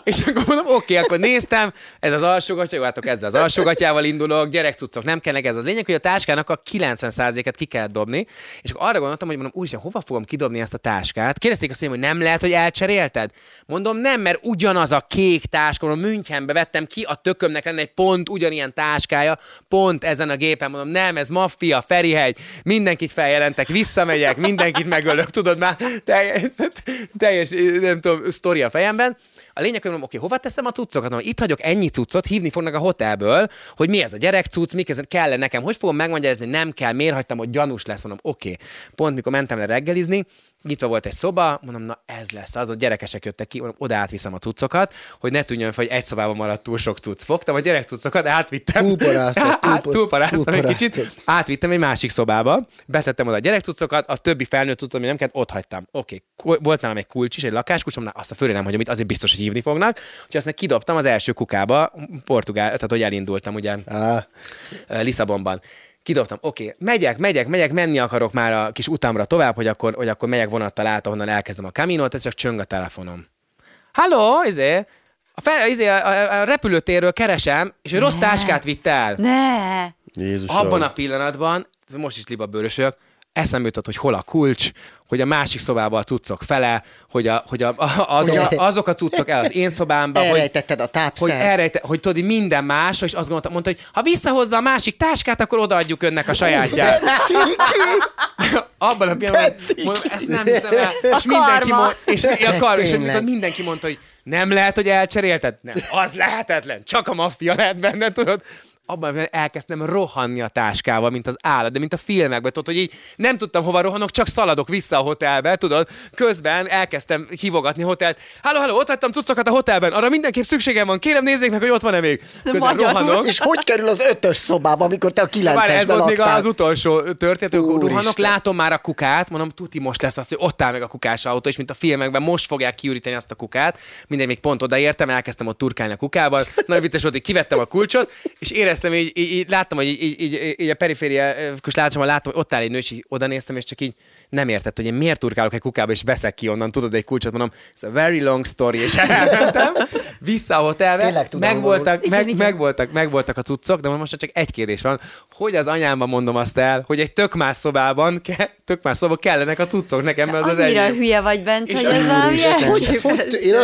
és akkor mondom, oké, akkor néztem, ez az alsógatja, jó, hát ezzel az alsógatjával indulok, gyerekcuccok nem kellnek, ez az lényeg, hogy a táskának a 90%-et ki kellett dobni, és akkor arra gondoltam, hogy mondom, úristen, hova fogom kidobni ezt a táskát? Kérdezték azt, hogy nem lehet, hogy elcserélted? Mondom, nem, mert ugyanaz a kék táska, Münchenbe vettem ki, a tökömnek lenne egy pont ugyanilyen táskája, pont ezen a gépen, mondom, nem, ez maffia, Ferihegy, mindenkit feljelentek, visszamegyek, mindenkit megölök, tudod már, teljes, teljes nem tudom, sztori a fejemben. A lényeg, hogy mondom, oké, hova teszem a cuccokat? Mondom, itt hagyok ennyi cuccot, hívni fognak a hotelből, hogy mi ez a gyerek cucc, mik ez kell nekem, hogy fogom megmagyarázni, nem kell, miért hagytam, hogy gyanús lesz, mondom, oké. Pont mikor mentem le reggelizni, nyitva volt egy szoba, mondom, na ez lesz az, ott gyerekesek jöttek ki, mondom, oda átviszem a cuccokat, hogy ne tűnjön fel, hogy egy szobában maradt túl sok cucc. Fogtam a gyerek cuccokat, átvittem. Túlparáztad, Á- túlpa- túlparáztam egy kicsit, átvittem egy másik szobába, betettem oda a gyerekcuccokat, a többi felnőtt cuccot, ami nem kellett, ott hagytam. Oké, okay. volt nálam egy kulcs is, egy lakáskulcsom, na, azt a főre nem hagyom itt, azért biztos, hogy hívni fognak. Úgyhogy azt kidobtam az első kukába, Portugál, tehát hogy elindultam ugye ö, Lisszabonban. Kidobtam, oké, okay, megyek, megyek, megyek, menni akarok már a kis utamra tovább, hogy akkor, hogy akkor megyek vonattal át, ahonnan elkezdem a kaminót, ez csak csöng a telefonom. Halló, izé, a, fel, izé, a, a, a repülőtérről keresem, és ő rossz táskát vitt el. Ne! Jézusom. Abban a pillanatban, most is liba bőrösök, eszembe jutott, hogy hol a kulcs, hogy a másik szobában a cuccok fele, hogy, a, hogy a, az, a, azok a cuccok el az én szobámba, hogy, Elrejtetted a hogy, tápszert. elrejte, hogy tudod, hogy minden más, és azt gondoltam, mondta, hogy ha visszahozza a másik táskát, akkor odaadjuk önnek a sajátját. Abban a pillanatban, mondom, ezt nem hiszem el. A És mindenki, karma. mond, és, a kar, és tudod, mindenki mondta, hogy nem lehet, hogy elcserélted? Nem, az lehetetlen, csak a maffia lehet benne, tudod. Abban hogy elkezdtem rohanni a táskával, mint az állat, de mint a filmekben, tudod, hogy így nem tudtam hova rohanok, csak szaladok vissza a hotelbe, tudod, közben elkezdtem hívogatni a hotelt. Halló, halló, ott hagytam cuccokat a hotelben, arra mindenképp szükségem van, kérem nézzék meg, hogy ott van-e még. Közben rohanok. És hogy kerül az ötös szobába, amikor te a Várj, kilencesben ez volt még az utolsó történet, hogy rohanok, látom már a kukát, mondom, tuti most lesz az, hogy ott áll meg a kukás autó, és mint a filmekben most fogják kiüríteni azt a kukát. Mindegy, még pont odaértem, elkezdtem ott turkálni a kukában. Nagyon vicces volt, hogy kivettem a kulcsot, és éreztem, így, így, így láttam, hogy így, így, így, a periférikus látszomban láttam, hogy ott áll egy nő, és így oda néztem, és csak így nem értett, hogy én miért turkálok egy kukába, és veszek ki onnan, tudod, egy kulcsot, mondom, it's a very long story, és elmentem vissza a hotelbe, megvoltak, meg, igen. megvoltak, megvoltak a cuccok, de most csak egy kérdés van, hogy az anyámban mondom azt el, hogy egy tök más szobában, ke, tök más szobában kellenek a cuccok nekem, mert az az enyém. hülye vagy, Bence, És hogy ez valami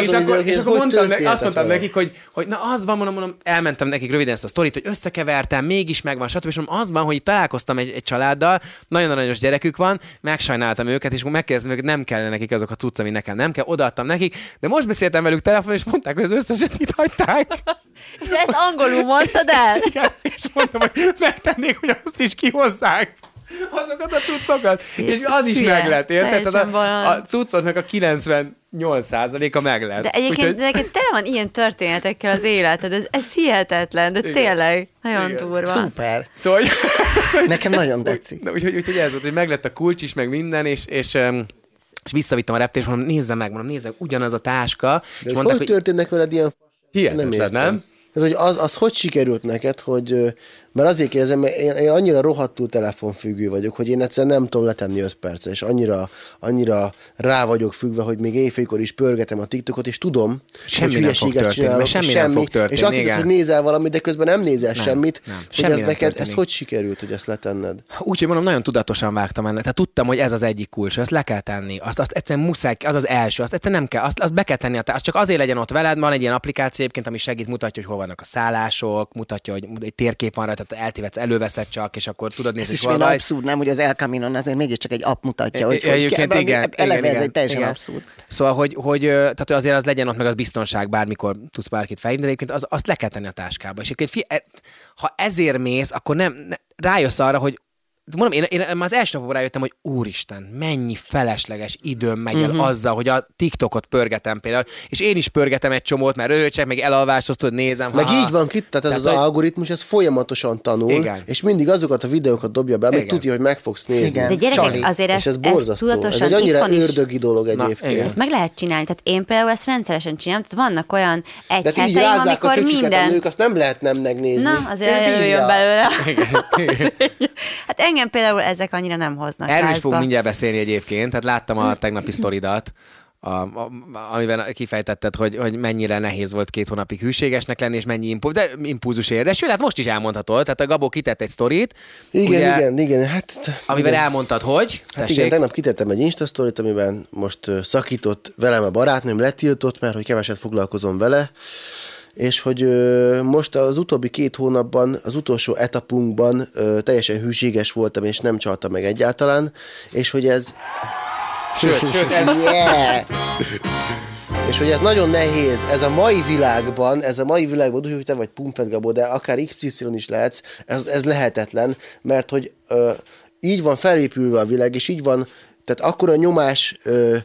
És akkor, és mondtam, ne, azt mondtam nekik, hogy, hogy na az van, mondom, mondom, elmentem nekik röviden ezt a sztorit, hogy összekevertem, mégis megvan, stb. És mondom, az van, hogy találkoztam egy, egy családdal, nagyon aranyos gyerekük van, megsajnáltam őket, és megkérdeztem őket, nem kellene nekik azok a cucc, ami nekem nem kell, odaadtam nekik, de most beszéltem velük telefonon, és mondták, hogy az összeset itt hagyták. És ezt angolul mondtad el? Igen, és mondtam, hogy megtennék, hogy azt is kihozzák azokat a cuccokat. és Jézus, az is meg lett, érted? A, a cuccoknak a 98%-a meg lett. De egyébként Úgyhogy- neked tele van ilyen történetekkel az életed, ez, ez hihetetlen, de tényleg, nagyon Igen. durva. Szuper. Szóval, szóval Nekem nagyon tetszik. Na, úgyhogy, úgyhogy ez volt, hogy meglett a kulcs is, meg minden, és, és, és visszavittem a és mondom, nézze meg, mondom, nézze, ugyanaz a táska. De és hogy, mondták, hogy hogy történnek veled ilyen hihetetlen, értem. nem? Ez, hogy az, az hogy sikerült neked, hogy, mert azért kérdezem, mert én, én annyira rohadtul telefonfüggő vagyok, hogy én egyszerűen nem tudom letenni 5 percre, és annyira, annyira rá vagyok függve, hogy még éjfélkor is pörgetem a TikTokot, és tudom, Semmi hogy hülyeséget csinálok, és semmi nem fog történni, És azt hiszed, hogy nézel valamit, de közben nem nézel Nem, semmit, nem, hogy semmi ez neked, ez történik. hogy sikerült, hogy ezt letenned? Úgyhogy mondom, nagyon tudatosan vágtam ennek. Tehát tudtam, hogy ez az egyik kulcs, ezt le kell tenni. Azt, azt egyszerűen muszáj, az az első, azt egyszerűen nem kell, azt, azt be kell tenni, azt csak azért legyen ott veled, van egy ilyen applikáció egyébként, ami segít, mutatja, hogy hol vannak a szállások, mutatja, hogy egy térkép van rá, tehát eltévedsz, előveszed csak, és akkor tudod Ez nézni, is hogy milyen hol vagy. abszurd, nem, hogy az El Caminon azért mégiscsak egy app mutatja, hogy, hogy Egyébként kell, igen, eleve igen, ez igen, egy teljesen igen. abszurd. Szóval, hogy, hogy, tehát hogy azért az legyen ott meg az biztonság, bármikor tudsz bárkit felhívni, de egyébként az, azt le kell tenni a táskába. És egyébként fi, e- ha ezért mész, akkor nem, ne, rájössz arra, hogy Mondom, én, én már az első napokban rájöttem, hogy úristen, mennyi felesleges időm megy el uh-huh. azzal, hogy a TikTokot pörgetem például, és én is pörgetem egy csomót, mert röhögsek, meg elalváshoz tudod, nézem. Meg ha- így van itt, tehát ez Tehát, az hogy- algoritmus, ez folyamatosan tanul, Igen. és mindig azokat a videókat dobja be, amit tudja, hogy meg fogsz nézni. Igen. De gyerekek, Csali. azért és ez ezt borzasztó. Ez tudatosan egy annyira ördögi dolog Na, egyébként. igen. ezt meg lehet csinálni. Tehát én például ezt rendszeresen csinálom, tehát vannak olyan egy De hát heteim, a amikor csöcsüket a nők, azt nem lehet nem megnézni. Na, azért előjön belőle. Hát engem például ezek annyira nem hoznak Erről is fogunk mindjárt beszélni egyébként, tehát láttam a tegnapi sztoridat, a, a, amiben kifejtetted, hogy, hogy mennyire nehéz volt két hónapig hűségesnek lenni, és mennyi impu, de impulzus ér. De sőt, hát most is elmondhatod. Tehát a Gabó kitett egy sztorit, Igen, ugye, igen, igen. Hát, amiben igen. elmondtad, hogy? Hát igen, tegnap kitettem egy Insta sztorit, amiben most szakított velem a barátnőm, letiltott, mert hogy keveset foglalkozom vele, és hogy ö, most az utóbbi két hónapban, az utolsó etapunkban ö, teljesen hűséges voltam, és nem csaltam meg egyáltalán, és hogy ez Sőt, sőt, ez, Yeah. És hogy ez nagyon nehéz, ez a mai világban, ez a mai világban, úgy, hogy te vagy Pumped Gabó, de akár XY is lehetsz, ez, ez lehetetlen, mert hogy ö, így van felépülve a világ, és így van, tehát akkora nyomás, ö,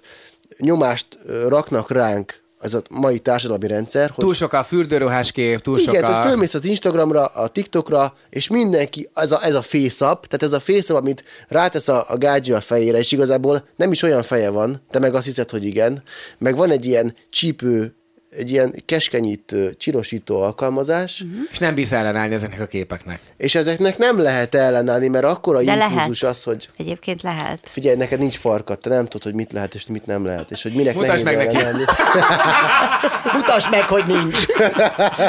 nyomást ö, raknak ránk ez a mai társadalmi rendszer, hogy túl sok a fürdőruhás kép, túl sok a... fölmész az Instagramra, a TikTokra, és mindenki, ez a, ez a face-up, tehát ez a face amit rátesz a, a gágyi a fejére, és igazából nem is olyan feje van, te meg azt hiszed, hogy igen, meg van egy ilyen csípő, egy ilyen keskenyítő, csirosító alkalmazás, uh-huh. És nem bírsz ellenállni ezeknek a képeknek. és ezeknek nem lehet ellenállni, mert akkor a impulzus az, hogy Egyébként lehet. figyelj, neked nincs farkad, te nem tudod, hogy mit lehet és mit nem lehet, és hogy minek Mutasd meg neki. Mutasd meg, hogy nincs.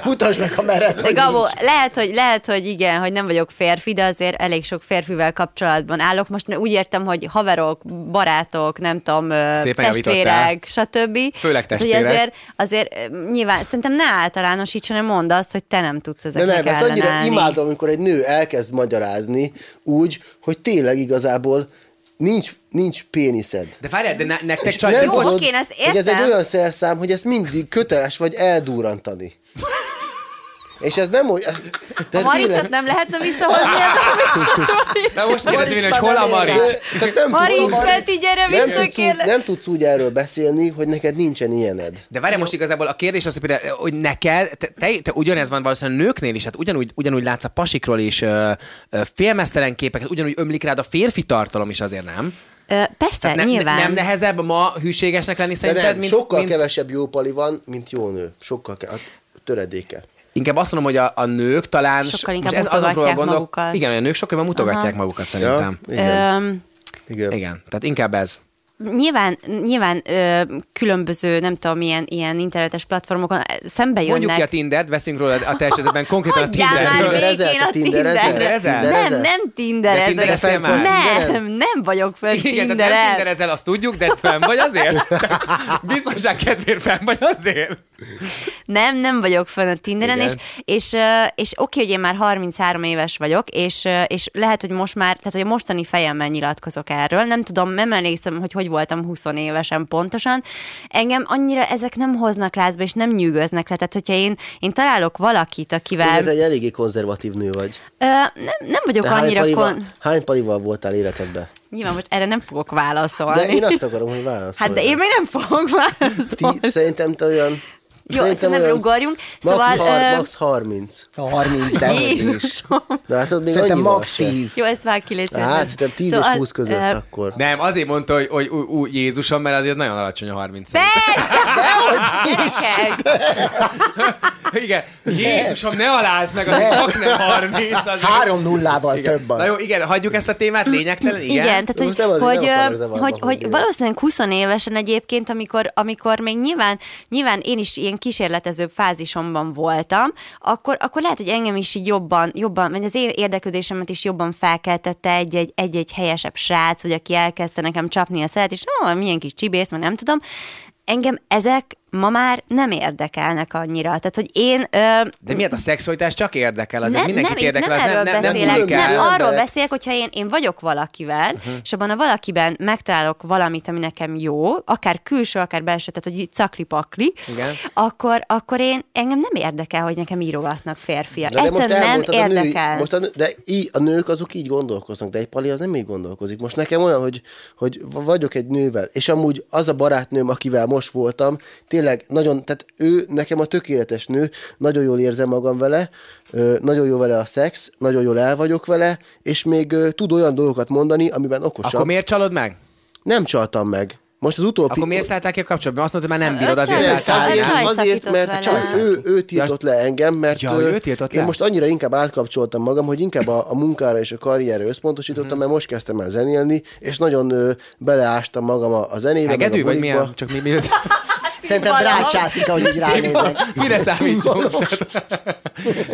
Mutasd meg, ha mered, De hogy Gabó, nincs. lehet hogy, lehet, hogy igen, hogy nem vagyok férfi, de azért elég sok férfivel kapcsolatban állok. Most úgy értem, hogy haverok, barátok, nem tudom, Szépen testvérek, stb. Főleg testvérek. azért, azért ö, nyilván, szerintem ne általánosíts, hanem mondd azt, hogy te nem tudsz De ezeknek nem, ezt annyira imádom, amikor egy nő elkezd magyarázni úgy, hogy tényleg igazából nincs, nincs péniszed. De várjál, de ne, nektek csak... Jó, oké, én ezt hogy ez egy értem. olyan szerszám, hogy ezt mindig köteles vagy eldúrantani. És ez nem úgy... Ez, de A Maricsot tényleg- nem lehetne visszahozni ebbe? Na most kérdezem én, hogy hol a. Marics? Nem Marics, tudsz- Peti, gyere nem vissza, tudsz, úgy, kérlek. nem tudsz úgy erről beszélni, hogy neked nincsen ilyened. De várj, most igazából a kérdés az, hogy, például, hogy neked, te, te, te ugyanez van valószínűleg nőknél is, hát ugyanúgy, ugyanúgy látsz a pasikról is ö, ö, félmeztelen képeket, ugyanúgy ömlik rád a férfi tartalom is azért, nem? Persze, Tehát nem, nyilván. nem nehezebb ma hűségesnek lenni De szerinted, nem, mint, sokkal mint... kevesebb jó pali van, mint jó nő. Sokkal ke- a töredéke. Inkább azt mondom, hogy a, a nők talán... Sokkal inkább ez mutogatják próbál gondol- magukat. Igen, a nők sokkal jobban mutogatják magukat szerintem. igen. Öm, igen. Igen, tehát inkább ez. Nyilván, nyilván ö, különböző, nem tudom, ilyen, ilyen internetes platformokon szembe Mondjuk ki a jönnek. Tindert, veszünk róla a te esetben konkrétan a Hagyjál már Tinderről. Tinderezel? végén a. Tinderezel? Nem, nem Tinder De tindereztél már? Nem, nem vagyok föl Igen, tehát nem tinderezel, azt tudjuk, de fenn vagy azért? Biztonság kedvéért fenn vagy azért? Nem, nem vagyok fönn a Tinderen, Igen. és, és, és oké, hogy én már 33 éves vagyok, és, és lehet, hogy most már, tehát hogy a mostani fejemmel nyilatkozok erről, nem tudom, nem emlékszem, hogy hogy voltam 20 évesen pontosan. Engem annyira ezek nem hoznak lázba, és nem nyűgöznek le, tehát hogyha én, én találok valakit, akivel... Te egy eléggé konzervatív nő vagy. Ö, nem, nem vagyok De hány annyira palival, kon... hány palival voltál életedben? Nyilván most erre nem fogok válaszolni. De én azt akarom, hogy válaszolj. Hát de én még nem fogok válaszolni. Ti, szerintem te olyan... Jó, szerintem ugorjunk. Max, Szóval, har, ö, max 30. A 30, de. Jézusom. Hát ott még Szerintem max se. 10. Jó, ezt vág ki, légy. Hát, szerintem 10 és 20 között ö, akkor. Nem, azért mondta, hogy, hogy ú, ú, Jézusom, mert azért nagyon alacsony a 30 Gyerekek! Igen, Jézusom, ne alázd meg, azért csak nem 30. Azért. Három nullával Igen. több az. Na jó, igen, hagyjuk ezt a témát, lényegtelen, igen. Igen, tehát hogy, nem azért hogy, nem hogy, hogy valószínűleg 20 évesen egyébként, amikor, amikor még nyilván, nyilván én is ilyen kísérletezőbb fázisomban voltam, akkor, akkor lehet, hogy engem is így jobban, jobban vagy az érdeklődésemet is jobban felkeltette egy-egy, egy-egy helyesebb srác, vagy aki elkezdte nekem csapni a szelet, és ó, milyen kis csibész, mert nem tudom. Engem ezek ma már nem érdekelnek annyira. Tehát, hogy én... Ö, De miért a szexualitás csak érdekel? Azért mindenkit nem, érdekel, nem az erről nem, nem, nem, beszélek, nem, nem arról beszélek, hogyha én, én vagyok valakivel, uh-huh. és abban a valakiben megtalálok valamit, ami nekem jó, akár külső, akár belső, tehát hogy Igen. akkor, akkor én, engem nem érdekel, hogy nekem írogatnak férfiak. De most Egyszerűen nem elmondtad a női- érdekel. most a, nő- de í, a nők azok így gondolkoznak, de egy pali az nem így gondolkozik. Most nekem olyan, hogy, hogy vagyok egy nővel, és amúgy az a barátnőm, akivel most voltam, tényleg nagyon, tehát ő nekem a tökéletes nő, nagyon jól érzem magam vele, ö, nagyon jó vele a szex, nagyon jól el vagyok vele, és még ö, tud olyan dolgokat mondani, amiben okosabb. Akkor miért csalod meg? Nem csaltam meg. Most az utóbbi... Akkor miért szálltál ki a kapcsolatban? Azt mondtad, hogy már nem bírod, Ö, azért csaj, ki. Azért, mert vele. ő, ő tiltott le engem, mert Ja, ő tiltott én le? most annyira inkább átkapcsoltam magam, hogy inkább a, a munkára és a karrierre összpontosítottam, Mhm. mert most kezdtem el zenélni, és nagyon ö, beleástam magam a, a zenébe, Hegedű, a vagy milyen? Csak mi, mi Szerintem brácsászik, ahogy így ránézek. Mire számítsunk?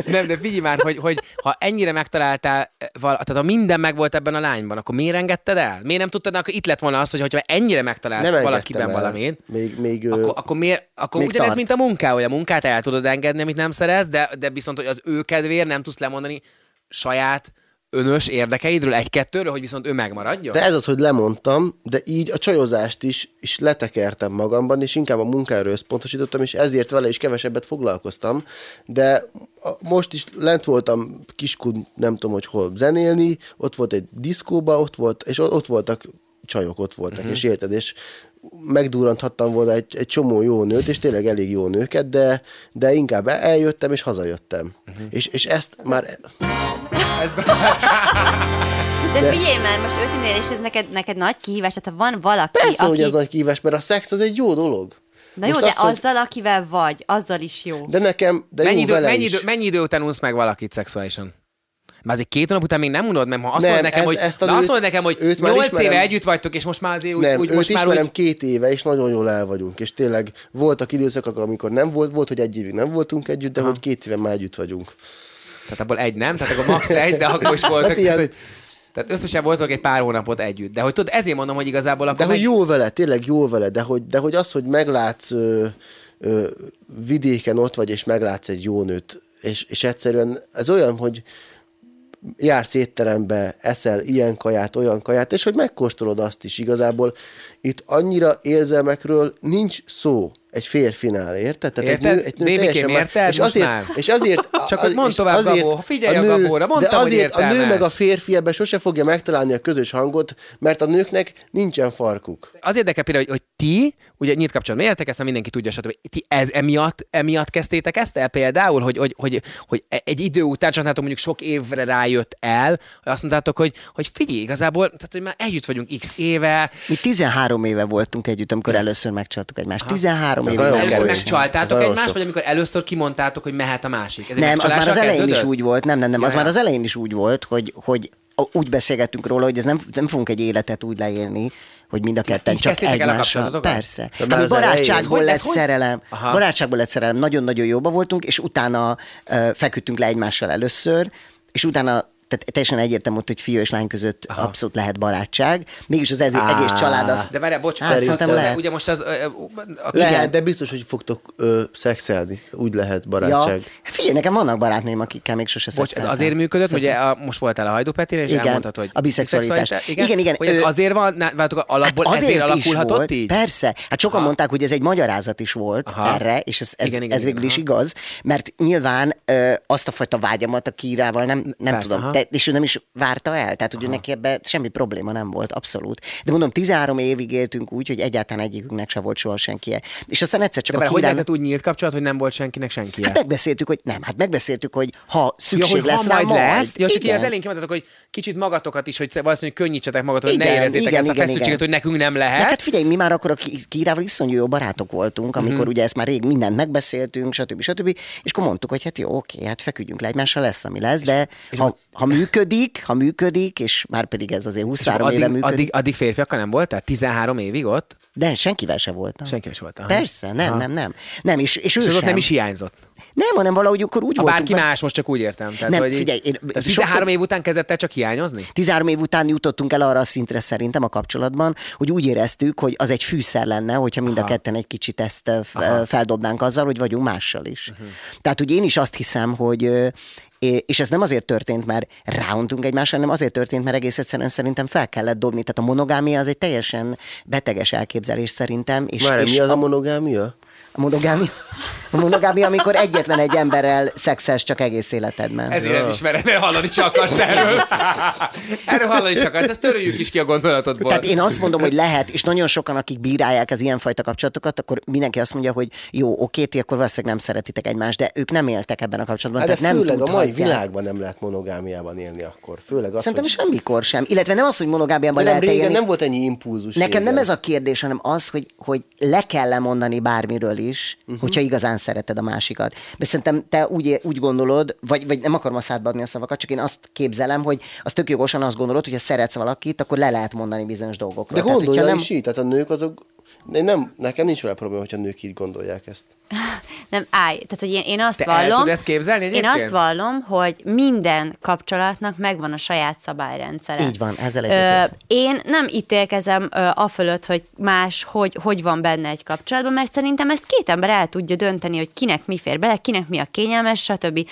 Nem, de figyelj már, hogy, hogy ha ennyire megtaláltál, eh, val- tehát ha minden megvolt ebben a lányban, akkor miért engedted el? Miért nem tudtad, akkor itt lett volna az, hogy hogyha ennyire megtalálsz Nem valakiben el. valamit, Még, még, akkor, akkor miért, akkor Még ugyanez, tart. mint a munká, hogy a munkát el tudod engedni, amit nem szerez, de, de viszont, hogy az ő kedvéért nem tudsz lemondani saját önös érdekeidről, egy-kettőről, hogy viszont ő megmaradjon? De ez az, hogy lemondtam, de így a csajozást is, is letekertem magamban, és inkább a munkára összpontosítottam, és ezért vele is kevesebbet foglalkoztam. De most is lent voltam kiskud, nem tudom, hogy hol zenélni, ott volt egy diszkóba, ott volt, és ott voltak csajok, ott voltak, uh-huh. és érted, és megdurranthattam volna egy, egy csomó jó nőt, és tényleg elég jó nőket, de, de inkább eljöttem, és hazajöttem. Uh-huh. És, és ezt már... De figyelj már, most őszintén, és ez neked, neked nagy kihívás, tehát ha van valaki, Persze, aki... hogy ez nagy kívás, mert a szex az egy jó dolog. Na jó, Most de azt, hogy- azzal, akivel vagy, azzal is jó. De nekem, de mennyi, jó idő, vele mennyi, is. idő, mennyi idő után unsz meg valakit szexuálisan? Már azért két hónap után még nem unod, mert ha azt Nem, mondod nekem, ez- hogy, ezt a na azt nőt- mondod nekem, hogy őt már 8 ismerem. éve együtt vagytok, és most már azért úgy, Nem, úgy őt most már ismerem úgy, két éve, és nagyon jól el vagyunk. És tényleg voltak időszakok, amikor nem volt, volt, hogy egy évig nem voltunk együtt, de hogy két éve már együtt vagyunk. Tehát abból egy nem, tehát akkor max egy, de akkor is voltak. Hát ilyen- tehát, összesen voltak egy pár hónapot együtt. De hogy tudod, ezért mondom, hogy igazából akkor De hogy meg- jó vele, tényleg jó vele, de hogy, de hogy az, hogy meglátsz ö, ö, vidéken ott vagy, és meglátsz egy jó nőt, és, és egyszerűen ez olyan, hogy jársz étterembe, eszel ilyen kaját, olyan kaját, és hogy megkóstolod azt is igazából. Itt annyira érzelmekről nincs szó. Egy férfinál, érted? Tehát Érted? egy nő, egy nő Bébikém, teljesen más- érted? És Most azért, már. és azért, Csak az- mondd és tovább, Gabó, figyelj a Gabóra, mondtam, de hogy azért a nő meg a férfi ebben sose fogja megtalálni a közös hangot, mert a nőknek nincsen farkuk. Az érdekel például, hogy, hogy ti, ugye nyílt kapcsolatban éltek, ezt már mindenki tudja, stb. Ti ez emiatt, emiatt kezdtétek ezt el például, hogy, hogy, hogy, hogy egy idő után, csak látom, mondjuk sok évre rájött el, azt mondtátok, hogy, hogy figyelj, igazából, tehát, hogy már együtt vagyunk x éve, Mi 13 éve voltunk együtt, amikor először megcsaltuk egymást. 13 Éve. nagyon először kevés. Megcsaltátok egymást, vagy amikor először kimondtátok, hogy mehet a másik? Ez Nem, az már az elején is úgy volt, nem, nem, nem, az már az elején is úgy volt, hogy, hogy úgy beszélgettünk róla, hogy ez nem, nem fogunk egy életet úgy leélni, hogy mind a ketten Így csak kezdtétek el a egymással. Persze. De elején- barátságból lett hogy- szerelem. Aha. Barátságból lett szerelem. Nagyon-nagyon jóba voltunk, és utána uh, feküdtünk le egymással először, és utána tehát teljesen egyértelmű hogy fiú és lány között Aha. abszolút lehet barátság. Mégis az ez, egész család az... De várjál, bocs, Hát, szerintem szerintem lehet. ugye most az... ö, a- Lehet, Igen. de biztos, hogy fogtok ö, szexelni. Úgy lehet Ja, barátság. figyelj, nekem vannak barátnőim, akikkel még sose Bocs, ez azért működött, ugye a, most voltál a Hajdú Petinél, és Igen, elmondtad, hogy a biszexualitás. Igen, Igen, igen, Hogy ez ő- azért van, na, váltok, alapból Hát ezért is alakulhatott volt, így? Persze. Hát sokan Aha. mondták, hogy ez egy magyarázat is volt Aha. erre, és ez, ez, Igen, igen, ez végül is igaz, mert nyilván azt a fajta vágyamat a kírával nem, nem tudom, te, és ő nem is várta el, tehát ugye neki ebben semmi probléma nem volt, abszolút. De mondom, 13 évig éltünk úgy, hogy egyáltalán egyikünknek se volt soha senkie. És aztán egyszer csak De a várj, hogy lehetett úgy nyílt kapcsolat, hogy nem volt senkinek senki? Hát megbeszéltük, hogy nem, hát megbeszéltük, hogy ha Ja, szükség hogy lesz ha rá, majd lesz. Ja, csak így Igen. az elején kimondtatok, hogy kicsit magatokat is, hogy valószínűleg könnyítsetek magatok, hogy ne Igen, érezzétek igen, ezt a igen, feszültséget, igen. hogy nekünk nem lehet. Hát, hát figyelj, mi már akkor a Ki- Kirával iszonyú jó barátok voltunk, amikor Mhm. uh-huh. ugye ezt már rég mindent megbeszéltünk, stb. stb. És akkor mondtuk, hogy hát jó, oké, hát feküdjünk le egymással, lesz, ami lesz, de ha, ha működik, ha működik, és már pedig ez azért 23 addig, éve működik, addig, addig férfiakkal nem voltál? 13 évig ott? de senkivel se voltam. Senki is volt. aha. Persze, nem, Aha. nem, nem. Nem, és, és ő És sem. nem is hiányzott. Nem, hanem valahogy akkor úgy voltunk. bárki más, most csak úgy értem. Tehát, Nem, hogy figyelj, én- tehát sokszor- 13 év után kezdett el csak hiányozni? 13 év után jutottunk el arra a szintre szerintem a kapcsolatban, hogy úgy éreztük, hogy az egy fűszer lenne, hogyha mind a ketten egy kicsit ezt ö, feldobnánk azzal, hogy vagyunk mással is. Uh-huh. Tehát, hogy én is azt hiszem, hogy és ez nem azért történt, mert ráuntunk egymásra, hanem azért történt, mert egész egyszerűen szerintem fel kellett dobni. Tehát a monogámia az egy teljesen beteges elképzelés szerintem. És, Már és mi az a monogámia? A monogámia? A monogámia, amikor egyetlen egy emberrel szexelsz csak egész életedben. Ezért nem ismered, ne hallani is akarsz erről. erről hallani is akarsz, ezt töröljük is ki a gondolatodból. Tehát én azt mondom, hogy lehet, és nagyon sokan, akik bírálják az ilyenfajta kapcsolatokat, akkor mindenki azt mondja, hogy jó, oké, ti akkor valószínűleg nem szeretitek egymást, de ők nem éltek ebben a kapcsolatban. Hát de tehát nem főleg a mai világban nem lehet monogámiában élni akkor. Főleg az, Szerintem hogy... semmikor sem. Illetve nem az, hogy monogámiában nem lehet régen élni. nem volt ennyi impulzus. Nekem régen. nem ez a kérdés, hanem az, hogy, hogy le kell lemondani bármiről is, Mhm. uh-huh. hogyha igazán szereted a másikat. De szerintem te úgy, úgy gondolod, vagy, vagy nem akarom a szádba adni a szavakat, csak én azt képzelem, hogy az tök jogosan azt gondolod, hogy ha szeretsz valakit, akkor le lehet mondani bizonyos dolgokról. De Tehát, gondolja hogyha nem... is így, tehát a nők azok... Nem, nekem nincs vele probléma, hogyha nők így gondolják ezt. Nem, állj. Tehát, hogy én, én azt Te el vallom... tudod ezt képzelni Én egyébként? azt vallom, hogy minden kapcsolatnak megvan a saját szabályrendszere. Így van, ezzel egyetértek. Én nem ítélkezem ö, afölött, hogy más, hogy, hogy van benne egy kapcsolatban, mert szerintem ezt két ember el tudja dönteni, hogy kinek mi fér bele, kinek mi a kényelmes, stb.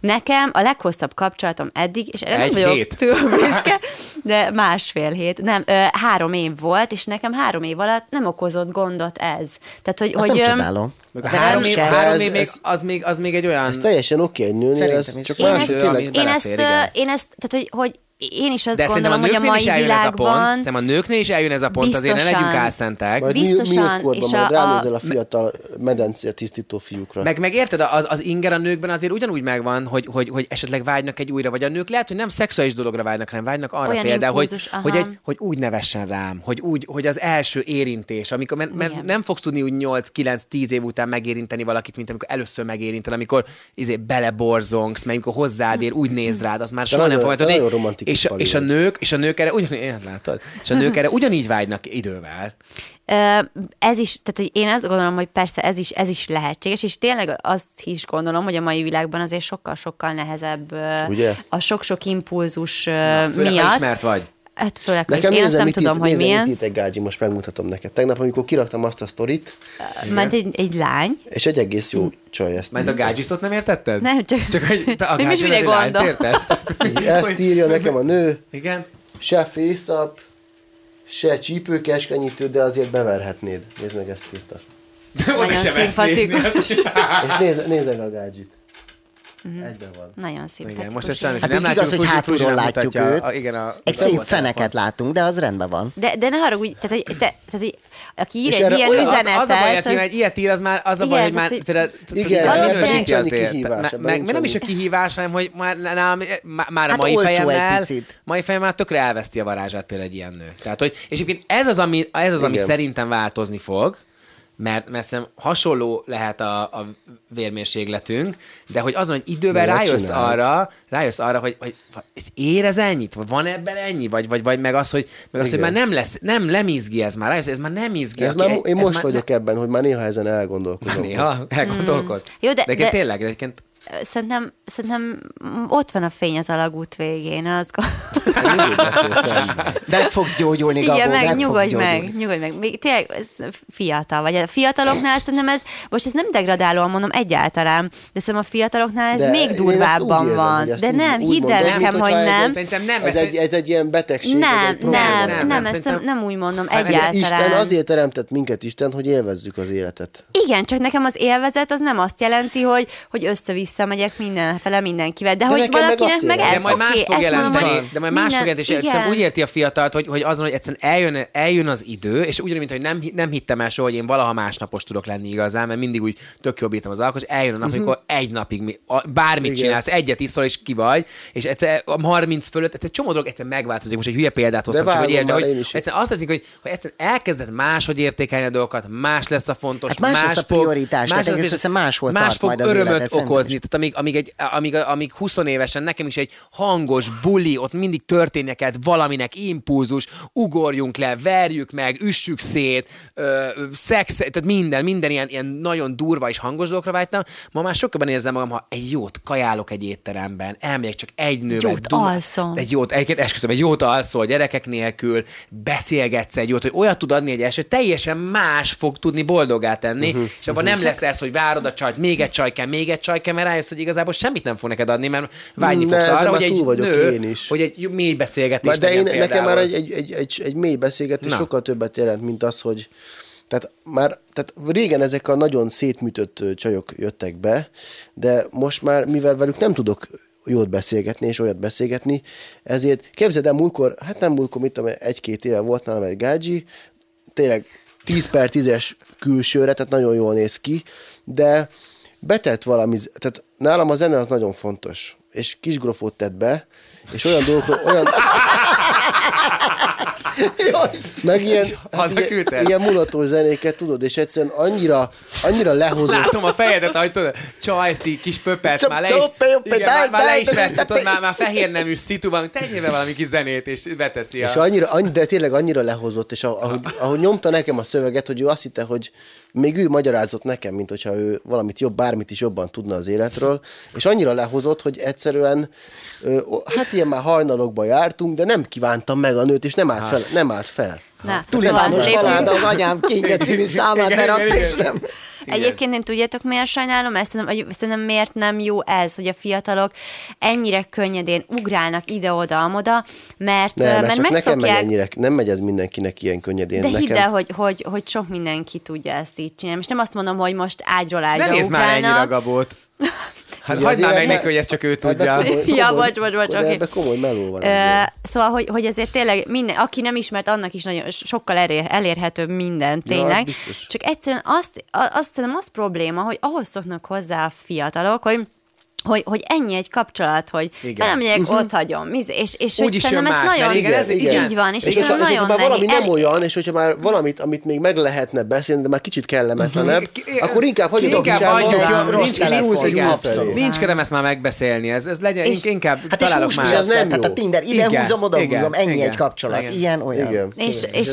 Nekem a leghosszabb kapcsolatom eddig, és erre Egy nem vagyok hét. túl büszke, de másfél hét, nem, ö, három év volt, és nekem három év alatt nem okozott gondot ez. Tehát, hogy, Azt hogy nem ö, három év, se. három év még, ez- az, még, az még egy olyan... Ez teljesen oké egy nőnél, ez csak más, tényleg... én ezt, én ezt, tehát hogy, hogy én is azt De szerintem a gondolom, hogy a mai is eljön ez a pont. világban... Szerintem a nőknél is eljön ez a pont, azért ne Biztosan. legyünk álszentek. Majd Biztosan, Biztosan, és majd a- ránézel a- a fiatal medencia tisztító fiúkra. Meg, meg érted, az, az inger a nőkben azért ugyanúgy megvan, hogy, hogy, hogy esetleg vágynak egy újra, vagy a nők lehet, hogy nem szexuális dologra vágynak, hanem vágynak arra Olyan például, hogy, impulzus, aha. hogy, egy, hogy úgy nevessen rám, hogy, úgy, hogy az első érintés, amikor, mert, mert nem fogsz tudni úgy 8-9-10 év után megérinteni valakit, mint amikor először megérinted, amikor izé beleborzongsz, mert amikor hozzád ér, úgy néz rád, az már soha nem nagyon- És, pali és a nők, és a nők erre ugyanígy, látod? És a nők erre ugyanígy vágynak idővel. Ez is, tehát hogy én azt gondolom, hogy persze ez is, ez is lehetséges, és tényleg azt is gondolom, hogy a mai világban azért sokkal-sokkal nehezebb Ugye? a sok-sok impulzus ö, Főleg, miatt. ismert vagy. Hát főleg, Nekem hogy én azt nem mit tudom, írt, hogy milyen. mit írt egy gágyi, most megmutatom neked. Tegnap, amikor kiraktam azt a sztorit, Mert egy, egy lány. és egy egész jó csaj ezt Majd a gágyisztot nem értetted? Nem, csak- csak hogy te a gágyi mire nevű lányt gondol? értesz? Ezt írja nekem a nő, Igen? se fészap, se csípőkeskenyítő, de azért beverhetnéd. Nézd meg, ezt írta. nagyon szimpatikus. És nézze, nézze a gádzsit. Egyben van. Nagyon szimpatikus. Igen, most ez sajnos Hát nem látjuk, igaz, hogy hátulról látjuk mutatja őt. A, igen, a, Egy szép feneket látunk, de az rendben van. De, de ne haragudj, tehát, hogy, te, tehát, hogy aki ír És egy ilyen olyan- az, üzenetet, az a baj, aki az- egy ilyet ír, az már az a baj, hogy már tehát, hogy- például, Igen, az nincs annyi kihívás, nem is a kihívás, hanem hogy már, a Hát mai fejemmel, mai fejemmel tökre elveszti a varázsát például egy ilyen nő. Tehát, hogy, és egyébként ez az, ami, ez az, ami szerintem változni fog, mert, mert szerintem hasonló lehet a, a vérmérsékletünk, de hogy azon, hogy idővel De ne rájössz arra, rájössz arra, hogy, hogy, hogy ér ez ennyit? Vagy van ebben ennyi? Vagy, vagy, vagy meg az, hogy, meg az, hogy már nem lesz, nem, nem izgi ez már, rájössz, ez már nem izgi. Ez Aki már, én ez most már vagyok ebben, hogy már néha ezen elgondolkozom. Néha elgondolkodsz. Jó, de- egyébként de- tényleg, egyébként Szerintem, szerintem ott van a fény az alagút végén. szemben. Meg fogsz gyógyulni, Gabó, Igen, meg, fogsz nyugodj meg, nyugodj meg. Még tényleg ez fiatal vagy. A fiataloknál szerintem ez, most ez nem degradálóan mondom egyáltalán, de szerintem a fiataloknál ez De még durvábban érzem, van. de úgy- nem, úgy hidd el nekem, hogy hogyha ez nem. nem, Ez egy, ez egy ilyen betegség. Nem, egy nem, nem, nem, nem, ezt nem, nem úgy mondom Hát egyáltalán. Isten azért teremtett minket Isten, hogy élvezzük az életet. Igen, csak nekem az élvezet az nem azt jelenti, hogy, hogy össze-vissza megyek mindenfele mindenkivel, de, De hogy meg valakinek meg, jelenti. ez de majd más oké, fog mondom, jelenteni, hogy de majd más fog minden- jelenteni, és igen. úgy érti a fiatalt, hogy, hogy azon, hogy egyszerűen eljön, eljön az idő, és ugyanúgy, mint hogy nem, nem hittem el soha, hogy én valaha másnapos tudok lenni igazán, mert mindig úgy tök jobb írtam az alkos, eljön a nap, amikor egy napig mi, a, bármit Igen. csinálsz, egyet iszol, és ki vagy, és egyszer a 30 fölött, egyszer csomó dolog egyszer megváltozik. Most egy hülye példát hoztam, csak vágom hogy értsd, hogy egyszerűen azt tetszik, hogy, hogy egyszerűen elkezded máshogy értékelni a dolgokat, más lesz a fontos, Hát más lesz a prioritás, tehát lesz- más tart fog majd az örömöt okozni, tehát amíg, amíg, egy, amíg, amíg 20 évesen nekem is egy hangos buli, ott mindig történnek el valaminek impulzus, ugorjunk le, verjük meg, üssük szét, ö, szex, tehát minden, minden ilyen, ilyen nagyon durva és hangos dolgokra vágytam. Ma már sokkal érzem magam, ha egy jót kajálok egy étteremben, elmegyek csak egy nővel. Jót alszom. Egy jót, egyébként esküszöm, egy jót alszol gyerekek nélkül, beszélgetsz egy jót, hogy olyat tud adni egy első, teljesen más fog tudni boldogá tenni, uh-huh, és abban nem lesz ez, hogy várod a csajt, még egy csaj kell, még egy csaj kell, mert rájössz, hogy igazából semmit nem fog neked adni, mert vágyni Ne, fogsz arra, hogy egy nő, én is. hogy egy mély beszélgetés de én, legyen nekem már például. egy, egy, egy, egy, egy mély beszélgetés Na. sokkal többet jelent, mint az, hogy tehát már tehát régen ezek a nagyon szétműtött csajok jöttek be, de most már, mivel velük nem tudok jót beszélgetni, és olyat beszélgetni, ezért képzeld el múlkor, hát nem múlkor, mit tudom, egy-két éve volt nálam egy gágyi, tényleg 10 per 10-es külsőre, tehát nagyon jól néz ki, de betett valami, tehát nálam a zene az nagyon fontos, és kis grofót tett be, és olyan dolgokról, olyan, meg ilyen, hát ilyen, ilyen mulatós zenéket, tudod, és egyszerűen annyira, annyira lehozott. Látom a fejedet, ahogy tudod, csajszi, kis Csop, már le is, igen, már, már le is vett, tudod, már, már fehér nemű szituban, tegyél be valami kis zenét, és beteszi a... És annyira, annyi, de tényleg annyira lehozott, és ahogy, ahogy nyomta nekem a szöveget, hogy ő azt hitte, hogy még ő magyarázott nekem, mint hogyha ő valamit jobb, bármit is jobban tudna az életről, és annyira lehozott, hogy egyszerűen, hát ilyen már hajnalokban jártunk, de nem kívántam meg a nőt, és nem állt fel. Nem állt fel. Na, szóval falád az anyám kínja című számát igen, és igen. nem. Egyébként én tudjátok, miért sajnálom? Ezt szerintem, szerintem miért nem jó ez, hogy a fiatalok ennyire könnyedén ugrálnak ide-oda, amoda, mert, Nem, mert mert csak nekem megy megszokják, ennyire, nem megy ez mindenkinek ilyen könnyedén. de nekem, hidd el, hogy, hogy, hogy sok mindenki tudja ezt így csinálni. Most nem azt mondom, hogy most ágyról ágyra Ne nézd már ennyire gabót. Hát Ugye hagyd már azért meg neki, hogy ezt csak ő tudja. komoly- Ja, komoly- bocs, bocs, bocs, de oké. Ebbe komoly meló van. Azért. Szóval, hogy, hogy azért tényleg minden, aki nem ismert, annak is nagyon sokkal elér, elérhetőbb minden tényleg. az biztos. Csak egyszerűen azt, azt szerintem az probléma, hogy ahhoz szoknak hozzá a fiatalok, hogy hogy, hogy ennyi egy kapcsolat, hogy Igen. nem megyek, ott hagyom. És, és, Úgy hogy szerintem ez más, nagyon... igen, ez- igen. Így van, és, És és és nagyon hogyha már valami nehéz. nem olyan, és hogyha már valamit, amit még meg lehetne beszélni, de már kicsit kellemetlenebb, Ki- akkor inkább hagyjuk a inkább picsába, hagyjuk, nincs, telefon, nincs, igen, kedvem ezt már megbeszélni, ez, ez legyen, És- inkább Hát találok is Ez nem tehát a. Tinder, ide Igen, húzom, oda igen, húzom, ennyi igen. egy kapcsolat. Igen. Ilyen, olyan. Igen. És, és,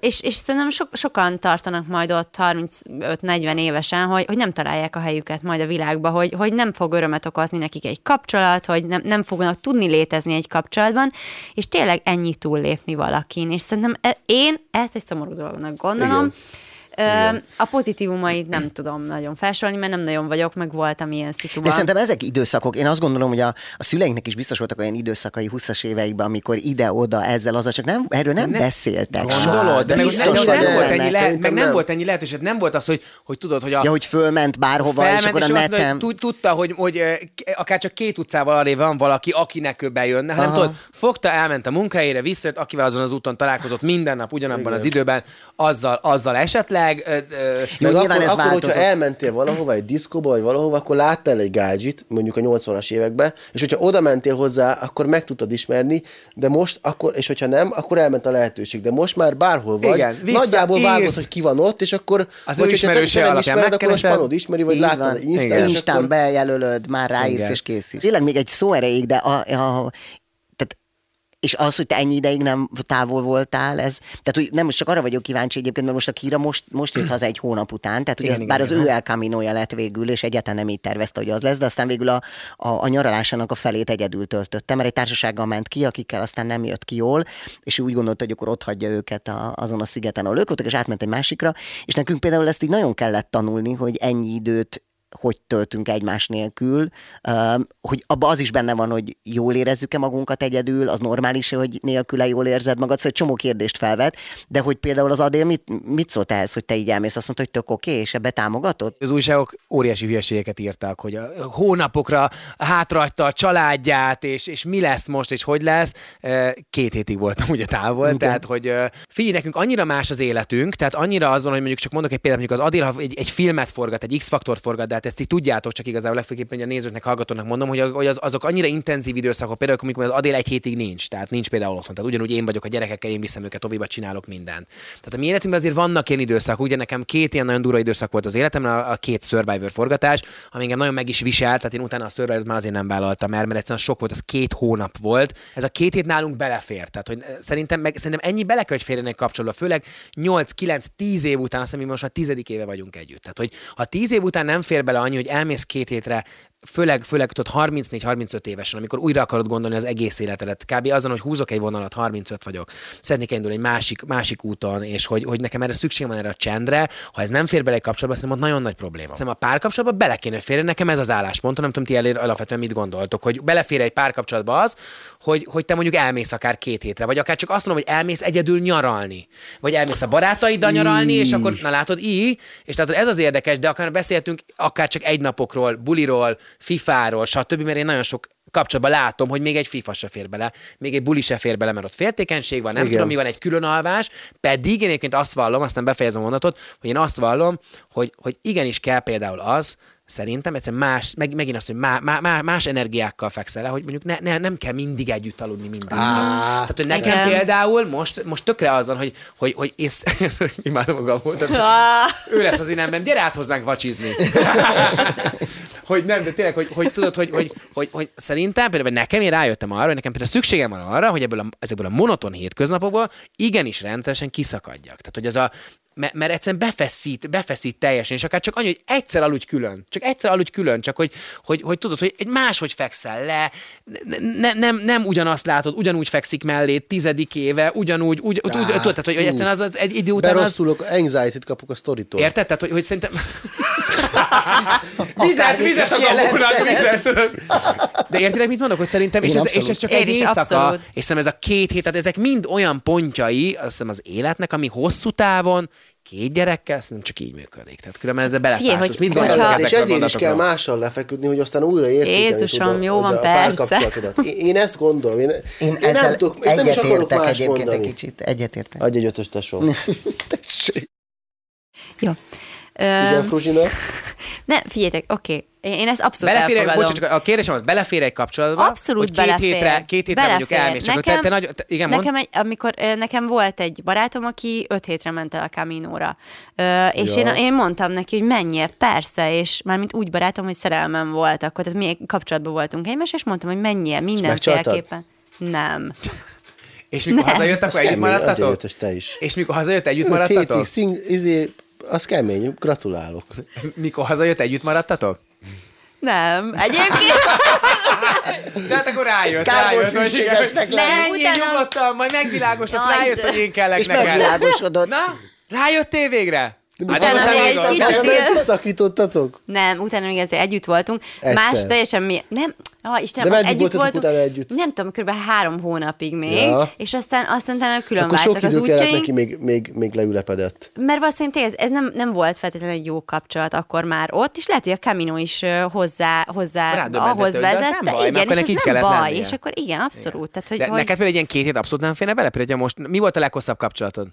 és, és szerintem so, sokan tartanak majd ott 35-40 évesen, hogy, hogy nem találják a helyüket majd a világba, hogy, hogy nem fog örömet okozni nekik egy kapcsolat, hogy nem, nem fognak tudni létezni egy kapcsolatban, és tényleg ennyi túllépni valakin. És szerintem e, én ezt egy szomorú dolognak gondolom, Igen. A pozitívumait nem tudom nagyon felsorolni, mert nem nagyon vagyok, meg voltam ilyen De szituban. szerintem ezek időszakok. Én azt gondolom, hogy a, a szüleinknek is biztos voltak olyan időszakai 20-as éveikben, amikor ide-oda ezzel az, csak nem, erről nem, Ne- beszéltek. Gondolod? De meg, biztos, nem, nem, nem. volt ennyi le, meg nem nem. volt ennyi lehetőség, nem volt az, hogy, hogy tudod, hogy a Ja, hogy fölment bárhova, és felment, akkor a és azt mondta, neten... tudta, hogy, hogy akár csak két utcával arra van valaki, akinek ő bejönne, hanem tudod, fogta, elment a munkahelyére, visszajött, akivel azon az úton találkozott minden nap, ugyanabban az időben, azzal, azzal esetleg. Ö, ö, Jó, Meg nyilván akkor, ez akkor hogyha változott. elmentél valahova, egy diszkóba, vagy valahova, akkor láttál egy gádzsit, mondjuk a 80-as években, és hogyha oda mentél hozzá, akkor meg tudtad ismerni, de most, akkor, és hogyha nem, akkor elment a lehetőség. De most már bárhol vagy, Igen, vissza- nagyjából vágod, hogy ki van ott, és akkor, Az vagy ő hogyha te- ismerőse te nem ismered, akkor a spanod ismeri, vagy egy Instán, Instán akkor... bejelölöd, már ráírsz Igen. és kész is. Tényleg még egy szó erejéig, de a, a, és az, hogy te ennyi ideig nem távol voltál, ez, tehát hogy nem most csak arra vagyok kíváncsi egyébként, mert most a Kira most, most jött haza egy hónap után, tehát hogy Igen, az, igen, bár az igen. ő El Caminoja lett végül, és egyáltalán nem így tervezte, hogy az lesz, de aztán végül a, a, a nyaralásának a felét egyedül töltötte, mert egy társasággal ment ki, akikkel aztán nem jött ki jól, és ő úgy gondolta, hogy akkor ott hagyja őket a, azon a szigeten, ahol ők voltak, és átment egy másikra, és nekünk például ezt így nagyon kellett tanulni, hogy ennyi időt hogy töltünk egymás nélkül, öm, hogy abban az is benne van, hogy jól érezzük-e magunkat egyedül, az normális hogy nélküle jól érzed magad, szóval egy csomó kérdést felvet, de hogy például az Adél mit, mit szólt ehhez, hogy te így elmész, azt mondta, hogy tök oké, és ebbe támogatod? Az újságok óriási hülyeségeket írtak, hogy a hónapokra hátrahagyta a családját, és, és mi lesz most, és hogy lesz. Két hétig voltam ugye távol, tehát hogy figyelj, nekünk annyira más az életünk, tehát annyira az van, hogy mondjuk csak mondok egy példát, mondjuk az Adél, ha egy, egy filmet forgat, egy X-faktort forgat, de hát ezt így tudjátok, csak igazából legfőképpen a nézőknek, hallgatónak mondom, hogy, hogy az, azok annyira intenzív időszakok, például amikor az Adél egy hétig nincs, tehát nincs például otthon. Tehát ugyanúgy én vagyok a gyerekekkel, én viszem őket, Tobiba csinálok mindent. Tehát a mi életünkben azért vannak ilyen időszak, ugye nekem két ilyen nagyon durva időszak volt az életemben, a, a két Survivor forgatás, ami engem nagyon meg is viselt, tehát én utána a Survivor már azért nem vállaltam el, mert egyszerűen sok volt, az két hónap volt. Ez a két hét nálunk belefér. Tehát, hogy eh, szerintem, meg, szerintem ennyi bele kell, hogy férjen egy kapcsolatba, főleg 8-9-10 év után, azt hiszem, mi most már tizedik éve vagyunk együtt. Tehát, hogy ha 10 év után nem fér bele annyi, hogy elmész két hétre, főleg, főleg tudod 34-35 évesen, amikor újra akarod gondolni az egész életedet, kb. azon, hogy húzok egy vonalat, 35 vagyok, szeretnék elindulni egy másik, másik úton, és hogy, hogy nekem erre szükség van erre a csendre, ha ez nem fér bele egy kapcsolatba, szerintem ott nagyon nagy probléma. Szerintem a párkapcsolatba bele kéne férni, nekem ez az álláspontom, nem tudom, ti elér alapvetően mit gondoltok, hogy belefér egy párkapcsolatba az, hogy, hogy te mondjuk elmész akár két hétre, vagy akár csak azt mondom, hogy elmész egyedül nyaralni, vagy elmész a barátaiddal nyaralni, és akkor, na látod, így, és tehát ez az érdekes, de akár beszéltünk akár csak egy napokról, buliról, fifáról, stb., mert én nagyon sok kapcsolatban látom, hogy még egy FIFA se fér bele, még egy buli se fér bele, mert ott féltékenység van, nem Igen. tudom, mi van, egy külön alvás, pedig én egyébként azt vallom, aztán befejezem a mondatot, hogy én azt vallom, hogy, hogy igenis kell például az, Szerintem egyszerűen más, meg, megint azt, hogy má, má, má, más energiákkal fekszel le, hogy mondjuk ne, ne, nem kell mindig együtt aludni mindig. Tehát, hogy nekem Igen. például most, most tökre az van, hogy, hogy, hogy én sz- imádom magam, ő lesz az én ember, gyere át hozzánk vacsizni. hogy nem, de tényleg, hogy, hogy tudod, hogy, hogy, hogy, hogy szerintem például nekem én rájöttem arra, hogy nekem például szükségem van arra, hogy ebből a, ezekből a monoton hétköznapokból igenis rendszeresen kiszakadjak. Tehát, hogy az a mert, mert egyszerűen befeszít, befeszít teljesen, és akár csak annyi, hogy egyszer aludj külön. Csak egyszer aludj külön, csak hogy, hogy, hogy tudod, hogy egy máshogy fekszel le, ne, ne, nem, nem ugyanazt látod, ugyanúgy fekszik mellé tizedik éve, ugyanúgy, úgy, úgy, úgy tudod, tehát, hogy, hogy egyszerűen az, az egy idő után az, Berosszulok, anxiety-t kapok a sztoritól. Érted? Tehát, hogy, hogy szerintem... vizet, vizet a gabónak, vizet. De értitek, mit mondok? Hogy szerintem, és ez, és ez csak Én egy is éjszaka, abszolút. és szerintem ez a két hét, tehát ezek mind olyan pontjai, azt hiszem az életnek, ami hosszú távon, két gyerekkel, nem csak így működik. Tehát különben ezzel belefásos. hogy- Mit hogyha- és ezért is kell mással lefeküdni, hogy aztán újra értékelni Jézusom, tudod, jó van, persze. Én, én ezt gondolom. Én, Én, én ezzel nem tudok, és nem is akarok egyetértek más egyébként egy kicsit. Egyetértek. Adj egy ötös tesó. Tessék. Jó. Igen, Fruzsina? ne, figyeljetek, oké. Én én ezt abszolút Belefér, elfogadom. bocs, csak a kérdésem az, belefér egy kapcsolatba? Abszolút hogy két belefér. hétre, két hétre mondjuk Belefér. elmész, csak te, te nagy, te, igen, mond? nekem, egy, amikor, nekem volt egy barátom, aki öt hétre ment el a Caminóra. Ö, és Ja. én, én mondtam neki, hogy menjél, persze, és mármint úgy barátom, hogy szerelmem volt akkor, tehát mi kapcsolatban voltunk egymás, és mondtam, hogy menjél mindenféleképpen. Nem. És mikor Nem. hazajött, akkor együtt maradtatok? ötös te is. És mikor hazajött, együtt maradtatok? hétig, szing, izé, az kemény, gratulálok. Mikor hazajött, együtt maradtatok? Nem. Egyébként De hát akkor rájött, Kár rájött, hogy igen. Menjél Utána- nyugodtan, majd megvilágos, azt rájössz, hogy én kellek És neked. megvilágosodott. Na, rájöttél végre? Hát Utána aztán még egy kicsit ilyen- kiszakítottatok? Nem, utána még ezzel együtt voltunk. Egyszer. Más teljesen mi... Nem, ah, Istenem, De együtt voltunk. utána együtt? Nem tudom, kb. három hónapig még, Ja. és aztán, aztán utána külön Akkor sok váltak az idő kellett útjaink. neki, még, még, még leülepedett. Mert valószínűleg ez, ez nem, nem volt feltétlenül egy jó kapcsolat akkor már ott, és lehet, hogy a Camino is hozzá, hozzá Rádöbbentette, ahhoz az vezette. nem baj, mert igen, és ez nem baj, lennie. és akkor igen, abszolút. Tehát, hogy, De hogy, neked például egy ilyen két hét abszolút nem félne bele? Például most mi volt a leghosszabb kapcsolatod?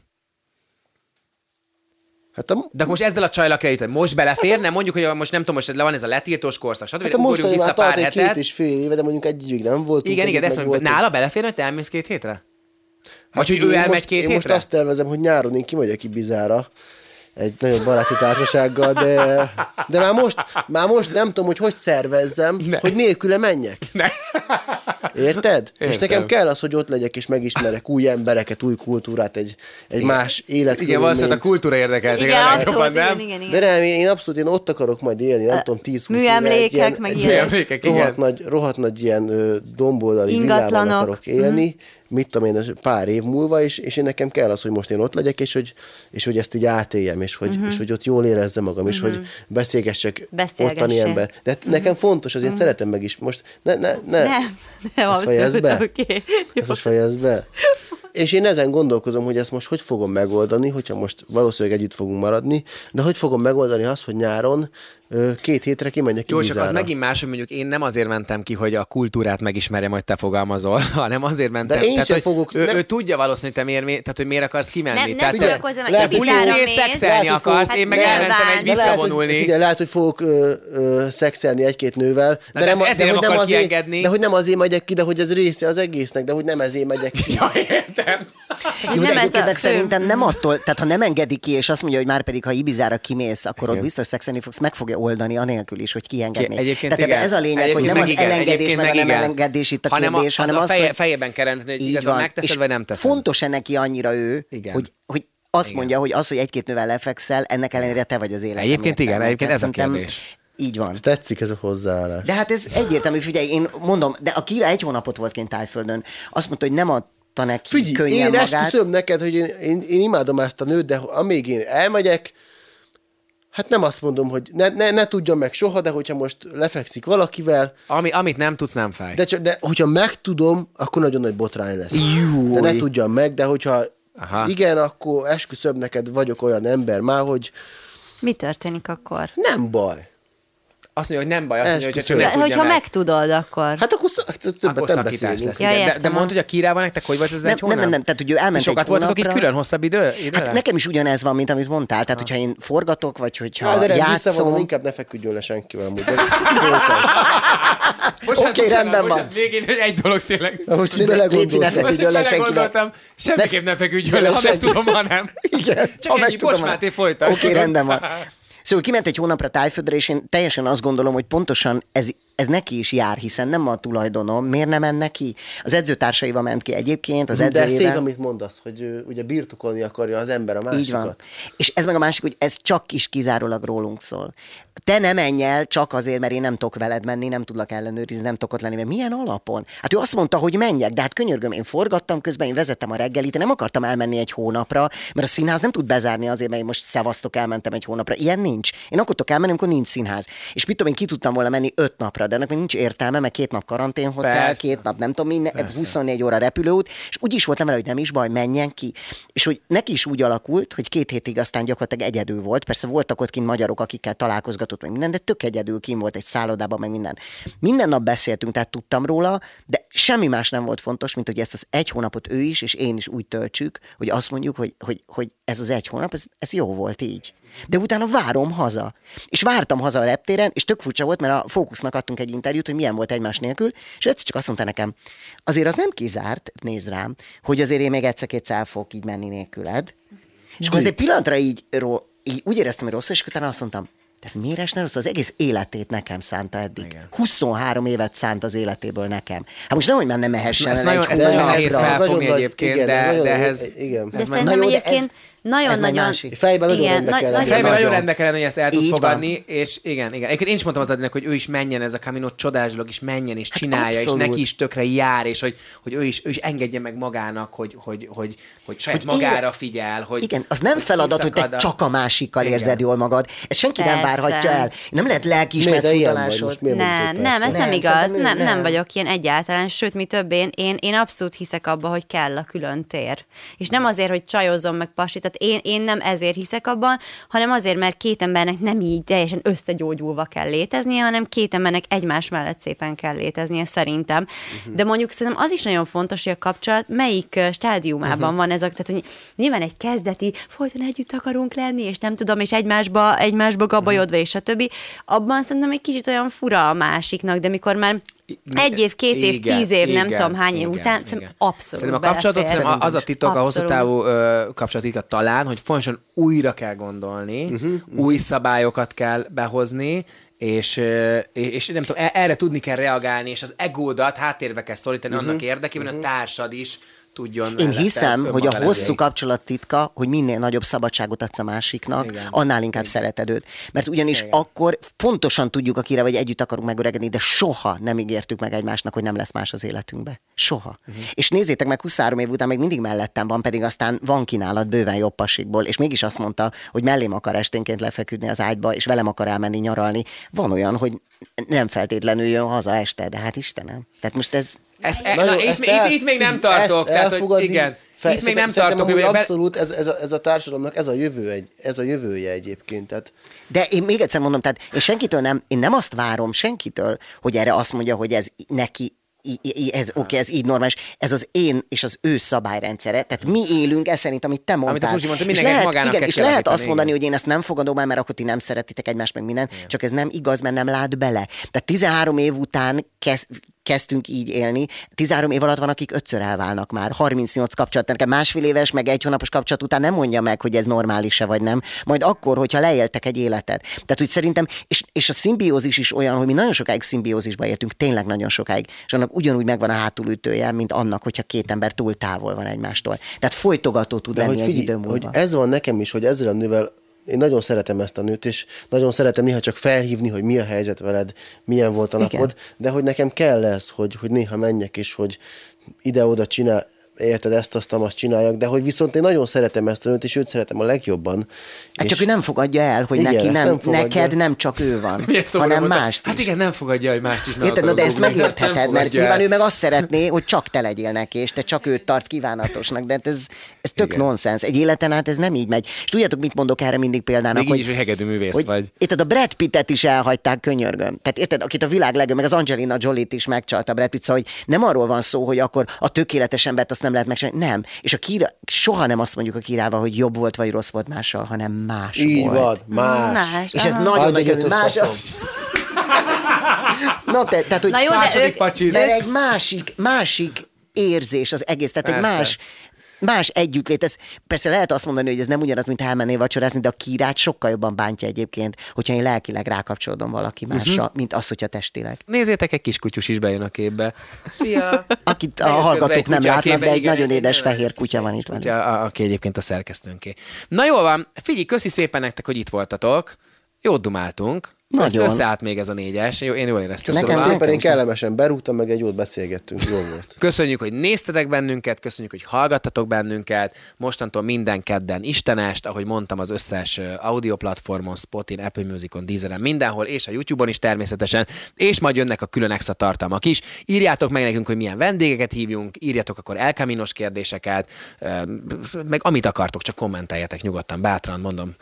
Hát a, De most ezzel a csajlak kell jutni. Most beleférne? Mondjuk, hogy most nem tudom, most le van ez a letiltós korszak, stb. hát mostani vissza pár egy két hetet. és fél éve, de mondjuk egy évig nem voltunk. Igen, igen, ezt mondom, nála beleférne, hogy te elmész két hétre? Vagy hogy Hát ő elmegy most, két én most hétre? azt tervezem, hogy nyáron én kimegyek Ibizára egy nagyon baráti társasággal, de, de már, most, már most nem tudom, hogy hogy szervezzem, Ne. hogy nélküle menjek. Ne. Érted? És Értem. nekem kell az, hogy ott legyek és megismerek új embereket, új kultúrát, egy, egy más Igen, életkörülményt. valószínűleg a kultúra érdekelt. igen, a abszolút, legjobban, nem? igen, igen, De igen. nem, én én abszolút én ott akarok majd élni, nem tudom, 10-20 éve. Műemlékek, egy ilyen- meg egy ilyenek. Műemlékek, igen. rohadt nagy, rohadt nagy ilyen domboldali villában Ingatlanok. akarok élni, mit tudom én, pár év múlva, és, és én nekem kell az, hogy most én ott legyek, és hogy, és hogy ezt így átéljem, és hogy, és hogy ott jól érezzem magam, és hogy beszélgessek ottani ember. De hát nekem fontos, azért szeretem meg is. Most ne, ne, ne. Nem, nem, Ezt fejezd be? oké. Ezt most fejezd be. És én ezen gondolkozom, hogy ezt most hogy fogom megoldani, hogyha most valószínűleg együtt fogunk maradni, de hogy fogom megoldani azt, hogy nyáron két hétre kimenjek Jó, csak az megint más, hogy mondjuk én nem azért mentem ki, hogy a kultúrát megismerjem, hogy te fogalmazol, hanem azért mentem. De én tehát, sem hogy fogok- Ő, nem- ő, tudja valószínűleg, hogy te miért, tehát, hogy miért akarsz kimenni. Nem, ne tehát, szórakozzam, hogy- bulizni és szexelni Lehet, akarsz, én meg Hát elmentem egy De lehet, hogy, visszavonulni. figyelj, lehet, hogy fogok ö, ö, szexelni egy-két nővel, de, de nem, ezért nem hogy akar azért, kiengedni. de hogy nem azért megyek ki, de hogy ez része az egésznek, de hogy nem ezért megyek ki. Ja, értem. Hogy Jó, de nem ez egyébként a meg szerintem nem attól, tehát ha nem engedi ki, és azt mondja, hogy már pedig, ha Ibizára kimész, akkor ott Igen. biztos szexelni fogsz, meg fogja oldani anélkül is, hogy kiengedni. Ki- Egyébként tehát igen. ez a lényeg, Egyébként hogy nem meg az igen. elengedés, Egyébként meg a meg nem igen. elengedés itt a hanem kérdés, az, hanem az, az, a feje, hogy fejében kell rendni, hogy így igazán van. megteszed, És vagy nem teszed. Fontos-e neki annyira ő, Igen. hogy, hogy azt Igen. mondja, hogy az, hogy egy-két nővel lefekszel, ennek ellenére te vagy az élet. Egyébként igen, egyébként ez a kérdés. Így van. Ez tetszik ez a hozzáállás. De hát ez egyértelmű, figyelj, én mondom, de a Kira egy hónapot volt kint Tájföldön. Azt mondta, hogy nem adta neki Figyelj, könnyen én magát. esküszöm neked, hogy én, én, én imádom ezt a nőt, de amíg én elmegyek, hát nem azt mondom, hogy ne, ne, ne tudjam meg soha, de hogyha most lefekszik valakivel, Ami, amit nem tudsz, nem fáj. de, csak, de hogyha megtudom, akkor nagyon nagy botrány lesz. Júj. De ne tudjam meg, de hogyha Aha. igen, akkor esküszöm neked, vagyok olyan ember már, hogy Mi történik akkor? nem baj. Azt mondja, hogy nem baj, azt mondja, hogy csak tudja hogyha meg. megtudod, akkor. Hát akkor többet Akkor nem szakítás beszélünk. lesz. Ja, de, de mondd, hogy a Kirával nektek hogy volt ez Nem, egy nem, hónap? nem, nem, tehát hogy ő elment sokat egy voltatok így hónapra. külön hosszabb idő? időre? Hát nekem is ugyanez van, mint amit mondtál. Tehát, hogyha én forgatok, vagy hogyha Hát, de nem visszavonom, játszom, inkább ne feküdjön le senkivel. Oké, bocsánat, rendben van. Végén egy dolog tényleg. Na most így Léci, ne belegondoltam. feküdjön le Most senkivel. belegondoltam, semmiképp ne feküdjön le, ha senki. megtudom, ha nem. Igen, Csak ennyi, ha- Máté, folytasd. Oké, rendben van. Szóval kiment egy hónapra Tájföldre, és én teljesen azt gondolom, hogy pontosan ez, ez neki is jár, hiszen nem a tulajdonom. Miért nem ment neki? Az edzőtársaival ment ki egyébként, az De szép, edzőjével. amit mondasz, hogy ö, ugye birtokolni akarja az ember a másikat. Így van. És ez meg a másik, hogy ez csak is kizárólag rólunk szól. Te nem menj el csak azért, mert én nem tudok veled menni, nem tudlak ellenőrizni, nem tudok ott lenni, mert milyen alapon? Hát ő azt mondta, hogy menjek, de hát könyörgöm, én forgattam közben, én vezettem a reggelit, én nem akartam elmenni egy hónapra, mert a színház nem tud bezárni azért, mert én most szevasztok, elmentem egy hónapra. Ilyen nincs. Én akkor tudok elmenni, amikor nincs színház. És mit tudom, én ki tudtam volna menni öt napra, de ennek még nincs értelme, mert két nap karanténhotel, Persze. két nap nem tudom, minden, 24 óra repülőút, és úgy is voltam vele, hogy nem is baj, menjen ki. És hogy neki is úgy alakult, hogy két hétig aztán gyakorlatilag egyedül volt. Persze voltak ott kint magyarok, akikkel találkozgatott, meg minden, de tök egyedül kim volt egy szállodában, meg minden. Minden nap beszéltünk, tehát tudtam róla, de semmi más nem volt fontos, mint hogy ezt az egy hónapot ő is, és én is úgy töltsük, hogy azt mondjuk, hogy, hogy, hogy ez az egy hónap, ez, ez jó volt így. De utána várom haza. És vártam haza a reptéren, és tök furcsa volt, mert a Fókusznak adtunk egy interjút, hogy milyen volt egymás nélkül, és egyszer csak azt mondta nekem, azért az nem kizárt, néz rám, hogy azért én még egyszer-kétszer el fogok így menni nélküled. És akkor az egy pillanatra így, így úgy éreztem, hogy rossz, és utána azt mondtam, tehát miért esne rossz? Az egész életét nekem szánta eddig. Igen. 23 évet szánt az életéből nekem. Hát most nem, hogy már nem mehessen ezt el nagyon- egy ezt hónap. nagyon ez nehéz nagyon felfogni egyébként, igen, de- nagyon- de ehhez- Igen. De Na szerintem de egyébként nagyon-nagyon... másik. Fejben nagyon igen, rendbe nagy- kell nagyon- lenni. Fejben nagyon Nagyon. rendbe kellene, hogy ezt el tud Így van. fogadni, és igen, igen. Egyébként én is mondtam az Adinak, hogy ő is menjen ez a Camino csodás dolog, és menjen, és csinálja, és abszolút. neki is tökre jár, és hogy, hogy ő, is, ő is engedje meg magának, hogy, hogy, hogy, hogy saját Hogy magára figyel. Hogy, Igen, az nem feladat, hogy te a- csak a másikkal Igen. érzed jól magad. Ezt senki nem Persze. várhatja el. Nem lehet lelkiismert de ilyen vagy furdalásod. most? Miért mondod, Nem, hogy nem, ez nem, Nem, igaz, nem, nem nem. vagyok ilyen egyáltalán, sőt, mi több, én, én, abszolút hiszek abba, hogy kell a külön tér. És nem azért, hogy csajozom meg pasi, tehát én, én nem ezért hiszek abban, hanem azért, mert két embernek nem így teljesen összegyógyulva kell léteznie, hanem két embernek egymás mellett szépen kell léteznie, szerintem. Uh-huh. De mondjuk szerintem az is nagyon fontos, hogy a kapcsolat melyik stádiumában uh-huh. van ez a, tehát hogy nyilván egy kezdeti, folyton együtt akarunk lenni, és nem tudom, és egymásba, egymásba gabajodva, és a többi. Abban szerintem egy kicsit olyan fura a másiknak, de mikor már egy év, két év, Igen, tíz év, nem igen, tudom hány év igen, után, igen. szerintem abszolút Szerintem a kapcsolatot, szerintem az a titok, a hosszú távú ö, kapcsolatikat talán, hogy folyamatosan újra kell gondolni, Mhm, uh-huh, új szabályokat kell behozni, és, és nem tudom, e- erre tudni kell reagálni, és az egódat háttérbe kell szorítani uh-huh, annak érdekében, hogy a társad is tudjon Én hiszem, hogy a hosszú kapcsolat titka, hogy minél nagyobb szabadságot adsz a másiknak, Igen. annál inkább szereted őt. Mert ugyanis Igen. akkor pontosan tudjuk, akire vagy együtt akarunk megöregedni, de soha nem ígértük meg egymásnak, hogy nem lesz más az életünkbe. Soha. Uh-huh. És nézzétek meg, 23 év után még mindig mellettem van, pedig aztán van kínálat bőven jobb pasikból, és mégis azt mondta, hogy mellém akar esténként lefeküdni az ágyba, és velem akar elmenni nyaralni. Van olyan, hogy nem feltétlenül jön haza este, de hát Istenem. Tehát most ez Ez, e, Na na, ezt itt, el- itt még nem ezt tartok. Tehát, hogy igen, fe- itt még nem tartok. hogy Abszolút, ez, ez, a, ez a társadalomnak ez a jövő, egy, ez a jövője egyébként. Tehát De én még egyszer mondom, tehát én senkitől nem, én nem azt várom senkitől, hogy erre azt mondja, hogy ez neki ez oké, okay, ez így normális, ez az én és az ő szabályrendszere, tehát mi élünk ez szerint, amit te mondtál. Fruzsi mondta, és lehet, magának igen, kell és lehet azt mondani, igen. hogy én ezt nem fogadom el, mert akkor ti nem szeretitek egymást, meg minden, csak ez nem igaz, mert nem lát bele. Tehát 13 év után kezd, kezdtünk így élni. 13 év alatt van, akik ötször elválnak már. 38 kapcsolat, nekem másfél éves, meg egy hónapos kapcsolat után nem mondja meg, hogy ez normális-e vagy nem. Majd akkor, hogyha leéltek egy életet. Tehát, hogy szerintem, és, és a szimbiózis is olyan, hogy mi nagyon sokáig szimbiózisba éltünk, tényleg nagyon sokáig, és annak ugyanúgy megvan a hátulütője, mint annak, hogyha két ember túl távol van egymástól. Tehát folytogató tud De lenni hogy egy figyelj, idő múlva. hogy ez van nekem is, hogy ezzel a nővel én nagyon szeretem ezt a nőt, és nagyon szeretem néha csak felhívni, hogy mi a helyzet veled, milyen volt a Igen. napod, de hogy nekem kell ez, hogy, hogy néha menjek, és hogy ide-oda csinál, érted, ezt, azt, azt csináljak, de hogy viszont én nagyon szeretem ezt a nőt, és őt szeretem a legjobban. Hát és csak ő nem fogadja el, hogy Igen, neki nem, nem fogadja. neked nem csak ő van, szomorú hanem mást Hát igen, nem fogadja, hogy mást is meg Érted, na de ezt. Hát megértheted, Nem mert nyilván ő meg azt szeretné, hogy csak te legyél neki, és te csak őt tart kívánatosnak, de hát ez, ez tök Igen. nonsens. Egy életen át ez nem így megy. És tudjátok, mit mondok erre mindig példának? Még így is, hogy hegedű művész hogy, vagy. Érted, a Brad Pittet is elhagyták könyörgöm. Tehát érted, akit a világ legjobb, meg az Angelina Jolie-t is megcsalta a Brad Pitt, szóval, hogy nem arról van szó, hogy akkor a tökéletes embert azt nem lehet megcsinálni. Nem. És a kira, soha nem azt mondjuk a kirával, hogy jobb volt vagy rossz volt mással, hanem más Így volt. van, más. Más. És ez nagyon nagyon ötös más. faszom. Na, te, tehát, hogy Na jó, de ők, pacsi. mert egy másik, másik érzés az egész, tehát egy Persze. más, más együttlét. Ez, persze lehet azt mondani, hogy ez nem ugyanaz, mint elmennél vacsorázni, de a kirát sokkal jobban bántja egyébként, hogyha én lelkileg rákapcsolódom valaki másra, uh-huh. mint az, hogyha testileg. Nézzétek, egy kis kutyus is bejön a képbe. Szia! Akit a hallgatók nem látnak, képben, de egy igen, nagyon édes fehér kutya van itt velünk. Aki egyébként a szerkesztőnké. Na jól van, figyelj, köszi szépen nektek, hogy itt voltatok. Jót dumáltunk. Nagyon. Össze- Összeállt még ez a négyes. Jó, én jól éreztem. Köszönöm Nekem- szépen, én kellemesen berúgtam, meg egy jót beszélgettünk, jó volt. Köszönjük, hogy néztetek bennünket, köszönjük, hogy hallgattatok bennünket. Mostantól minden kedden Istenest, ahogy mondtam, az összes audio platformon, Spotin, Apple Musicon, Deezeren, mindenhol, és a YouTube-on is természetesen, és majd jönnek a külön extra tartalmak is. Írjátok meg nekünk, hogy milyen vendégeket hívjunk, írjatok akkor elkaminos kérdéseket, meg amit akartok, csak kommenteljetek nyugodtan, bátran, mondom,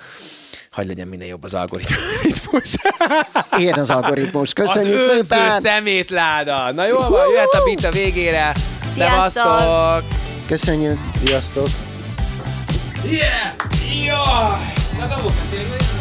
hogy legyen minden jobb az algoritmus. Ilyen az algoritmus. Köszönjük az szépen! szemétláda. Na jól van, jöhet a bit a végére. Sziasztok! Szevasztok! Köszönjük! Sziasztok! Yeah! Jaj! Na, tényleg